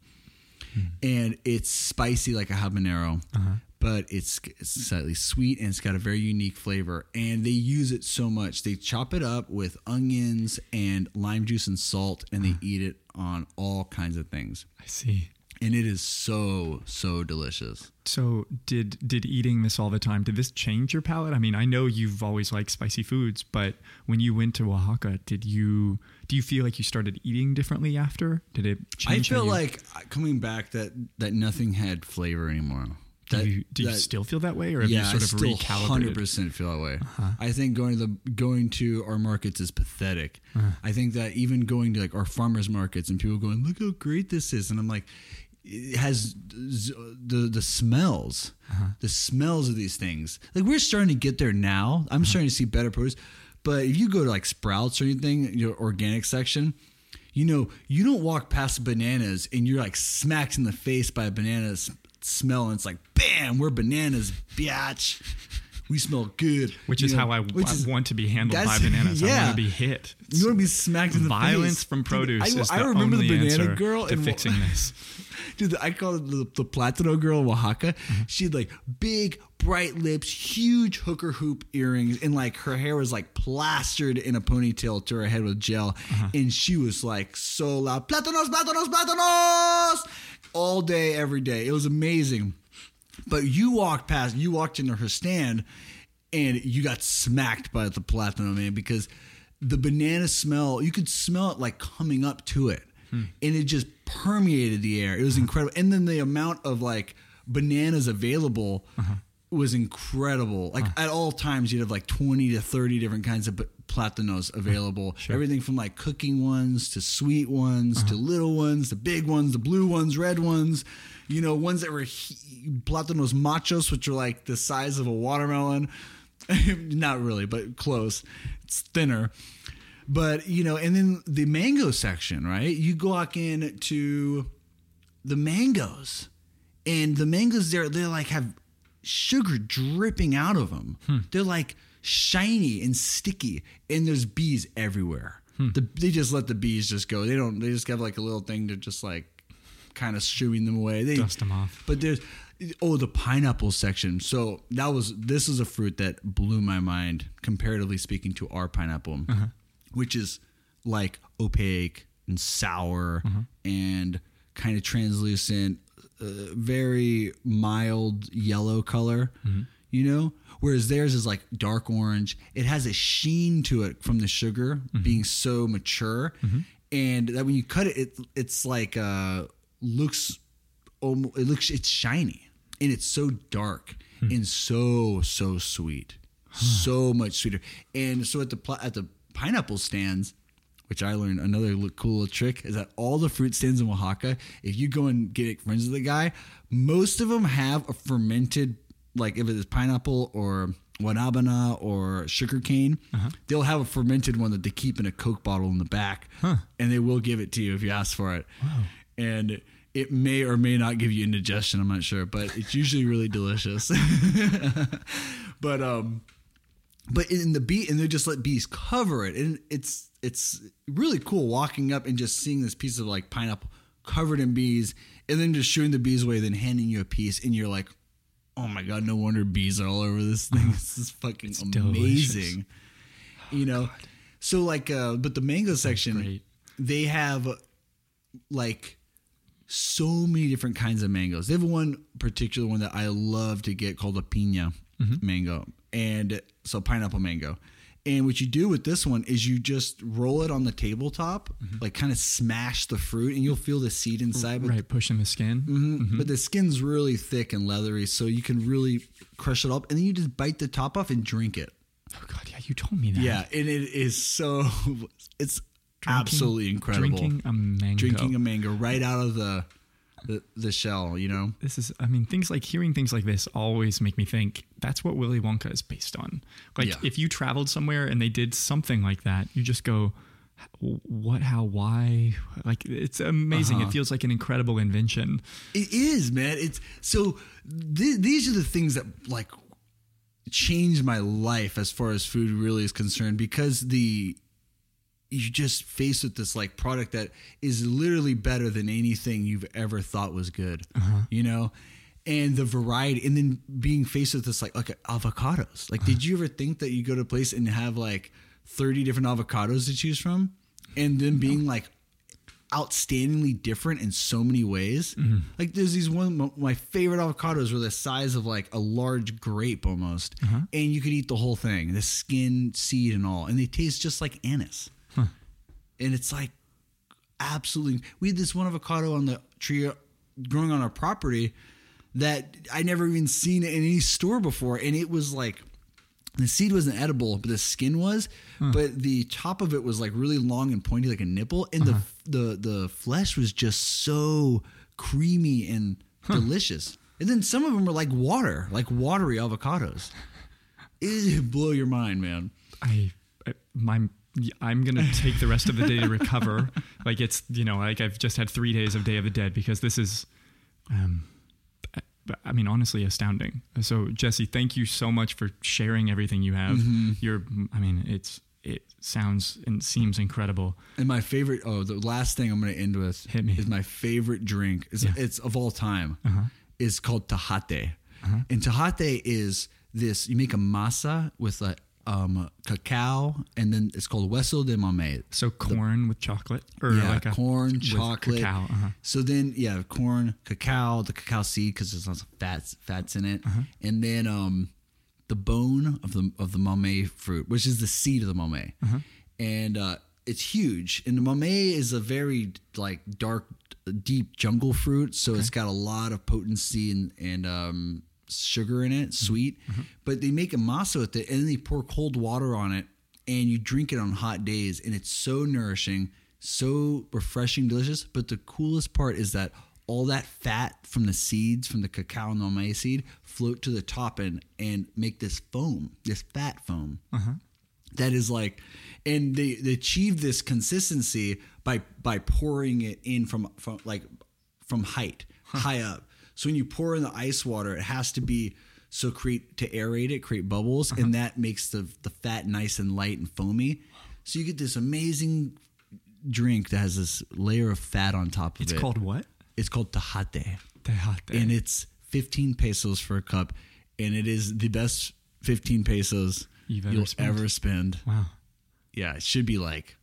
Hmm. And it's spicy like a habanero, uh-huh. But it's, it's slightly sweet and it's got a very unique flavor. And they use it so much. They chop it up with onions and lime juice and salt, and they eat it on all kinds of things. I see. And it is so so delicious. So did did eating this all the time did this change your palate? I mean, I know you've always liked spicy foods, but when you went to Oaxaca, did you do you feel like you started eating differently after? Did it I change? how feel you- like uh, coming back that that nothing had flavor anymore. Do That- you do you still feel that way, or have yeah, you sort I of still recalibrated? hundred percent feel that way. Uh-huh. I think going to the going to our markets is pathetic. Uh-huh. I think that even going to like our farmers markets and people going, look how great this is, and I'm like, it has the the smells, uh-huh. the smells of these things. Like we're starting to get there now. I'm starting to see better produce. But if you go to like Sprouts or anything, your organic section, you know, you don't walk past bananas and you're like smacked in the face by a banana smell, and it's like, bam, we're bananas, biatch. We smell good. Which You is know, how I, which I is- want to be handled by bananas. I want to be hit. You want to be smacked in the Violence face. from Dude, produce I, is I the remember only the banana girl to Wa- fixing this. Dude, I call it the, the Platano girl in Oaxaca. Mm-hmm. She had like big, bright lips, huge hooker hoop earrings, and like her hair was like plastered in a ponytail to her head with gel. Uh-huh. And she was like so loud, Platanos, Platanos, Platanos, all day, every day. It was amazing. But you walked past, you walked into her stand, and you got smacked by the platinum man because the banana smell, you could smell it like coming up to it. Hmm. And it just permeated the air. It was incredible. And then the amount of like bananas available uh-huh. was incredible. Like at all times, you'd have like 20 to 30 different kinds of platanos mm-hmm. available. Everything from like cooking ones to sweet ones to uh-huh. little ones, the big ones, the blue ones, red ones. You know, ones that were he- platanos machos, which are like the size of a watermelon. Not really, but close. It's thinner. But, you know, and then the mango section, right? You go walk in to the mangoes and the mangoes there they like have sugar dripping out of them hmm. they're like shiny and sticky and there's bees everywhere. Hmm. The, they just let the bees just go. They don't they just have like a little thing to just like kind of shooing them away. They Dust them off. but there's oh the pineapple section. So that was this is a fruit that blew my mind comparatively speaking to our pineapple uh-huh. which is like opaque and sour mm-hmm. and kind of translucent uh, very mild yellow color mm-hmm. you know whereas theirs is like dark orange. It has a sheen to it from the sugar mm-hmm. being so mature. Mm-hmm. And that when you cut it, it it's like uh looks almo- it looks it's shiny. And it's so dark hmm. and so so sweet. So much sweeter. And so at the at the pineapple stands which I learned another cool little trick is that all the fruit stands in Oaxaca, if you go and get friends with the guy, most of them have a fermented, like if it is pineapple or guanabana or sugar cane, they'll have a fermented one that they keep in a Coke bottle in the back, and they will give it to you if you ask for it. Wow. And it may or may not give you indigestion. I'm not sure, but it's usually really delicious. but um, but in the bee and they just let bees cover it and it's it's really cool walking up and just seeing this piece of like pineapple covered in bees and then just shooing the bees away then handing you a piece and you're like oh my god no wonder bees are all over this thing. This is fucking amazing. You know so like uh but the mango section they have like so many different kinds of mangoes. They have one particular one that I love to get called a pina mango, and so pineapple mango. And what you do with this one is you just roll it on the tabletop, like kind of smash the fruit, and you'll feel the seed inside. But, Right, pushing the skin. Mhm. but the skin's really thick and leathery, so you can really crush it up, and then you just bite the top off and drink it. Oh God, yeah, you told me that. Yeah, and it is so it's absolutely incredible. Drinking a mango. Drinking a mango right out of the the, the shell, you know. this is i mean things like hearing things like this always make me think that's what willy wonka is based on like Yeah. if you traveled somewhere and they did something like that you just go what how why like it's amazing Uh-huh. it feels like an incredible invention It is, man. It's so th- these are the things that like changed my life as far as food really is concerned because the you just faced with this like product that is literally better than anything you've ever thought was good. Uh-huh. You know? And the variety and then being faced with this like like avocados. Like did you ever think that you go to a place and have like 30 different avocados to choose from and then being like outstandingly different in so many ways. Mm-hmm. Like there's these one my favorite avocados were the size of like a large grape almost, uh-huh. and you could eat the whole thing, the skin, seed, and all, and they taste just like anise. And it's like absolutely. We had this one avocado on the tree uh, growing on our property that I never even seen in any store before, and it was like the seed wasn't edible, but the skin was. Hmm. But the top of it was like really long and pointy, like a nipple, and the uh-huh. the the flesh was just so creamy and delicious. And then some of them are like water, like watery avocados. It blow your mind, man. I, I my I'm gonna take the rest of the day to recover. like it's you know like I've just had three days of Day of the Dead because this is, um, I, mean honestly astounding. So Jesse, thank you so much for sharing everything you have. Mm-hmm. You're I mean it's it sounds and seems incredible. And my favorite, oh, the last thing I'm going to end with Hit me. is my favorite drink. It's, Yeah. it's of all time. Uh-huh. Is called tejate. And tejate is this, you make a masa with a um, cacao, and then it's called hueso de mamey. So corn with chocolate or yeah, like a corn, chocolate. cacao. Uh-huh. So then, yeah, corn, cacao, the cacao seed because there's lots of fats fats in it, Uh-huh. and then um, the bone of the of the mamey fruit, which is the seed of the mamey, Uh-huh. and uh, it's huge. And the mamey is a very like dark, deep jungle fruit, so it's got a lot of potency and and um, sugar in it, mm-hmm. sweet. Mm-hmm. But they make a masa with it, and then they pour cold water on it, and you drink it on hot days, and it's so nourishing, so refreshing, delicious. But the coolest part is that all that fat from the seeds, from the cacao and the seed, float to the top and and make this foam, this fat foam uh-huh. that is like and they, they achieve this consistency by by pouring it in from from like from height high up so when you pour in the ice water it has to be so create to aerate it create bubbles uh-huh. and that makes the the fat nice and light and foamy so you get this amazing drink that has this layer of fat on top of It's it It's called what? it's called tahate Tejate. and it's 15 pesos for a cup and it is the best 15 pesos You've ever you'll spent. ever spend wow. yeah it should be like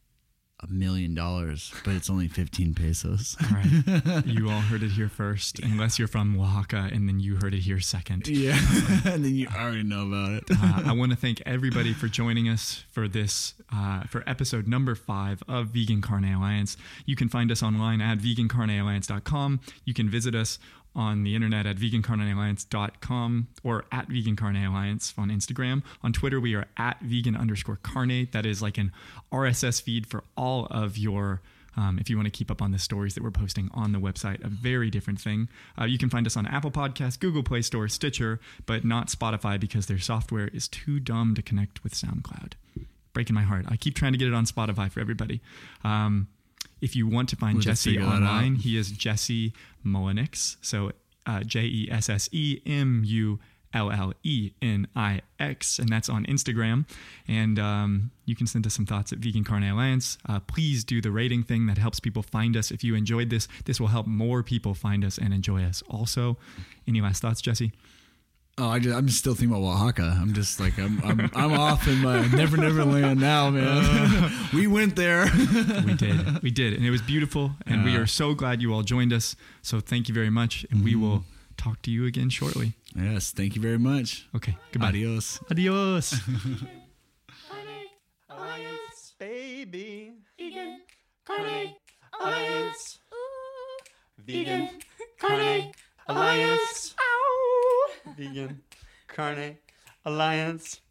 a million dollars but it's only 15 pesos All right. you all heard it here first, unless you're from Oaxaca, and then you heard it here second. yeah and then you already know about it Uh, I want to thank everybody for joining us for this, uh, for episode number five of Vegan Carne Alliance. You can find us online at vegancarnealliance.com. You can visit us on the internet at vegancarnealliance.com or at Vegan Carne Alliance on Instagram. On Twitter, we are at vegan underscore carne. That is like an RSS feed for all of your um, if you want to keep up on the stories that we're posting on the website, a very different thing. Uh, you can find us on Apple Podcasts, Google Play Store, Stitcher, but not Spotify because their software is too dumb to connect with SoundCloud. Breaking my heart. I keep trying to get it on Spotify for everybody. Um, if you want to find We'll Jesse figure that out. online, he is Jesse Mullenix. So uh, J E S S E M U L L E N I X, and that's on Instagram. And um, you can send us some thoughts at Vegan Carne Alliance. Uh, please do the rating thing that helps people find us. If you enjoyed this, this will help more people find us and enjoy us. Also, any last thoughts, Jesse? Oh I just, i'm just still thinking about oaxaca i'm just like i'm i'm, I'm off in my never never land now man uh, we went there We did, we did, and it was beautiful. And we are so glad you all joined us. So thank you very much, and we mm-hmm. will talk to you again shortly. yes thank you very much Okay, goodbye. adios Adios. Baby. Vegan Carne Alliance. Vegan Carne Alliance. Vegan Carne Alliance.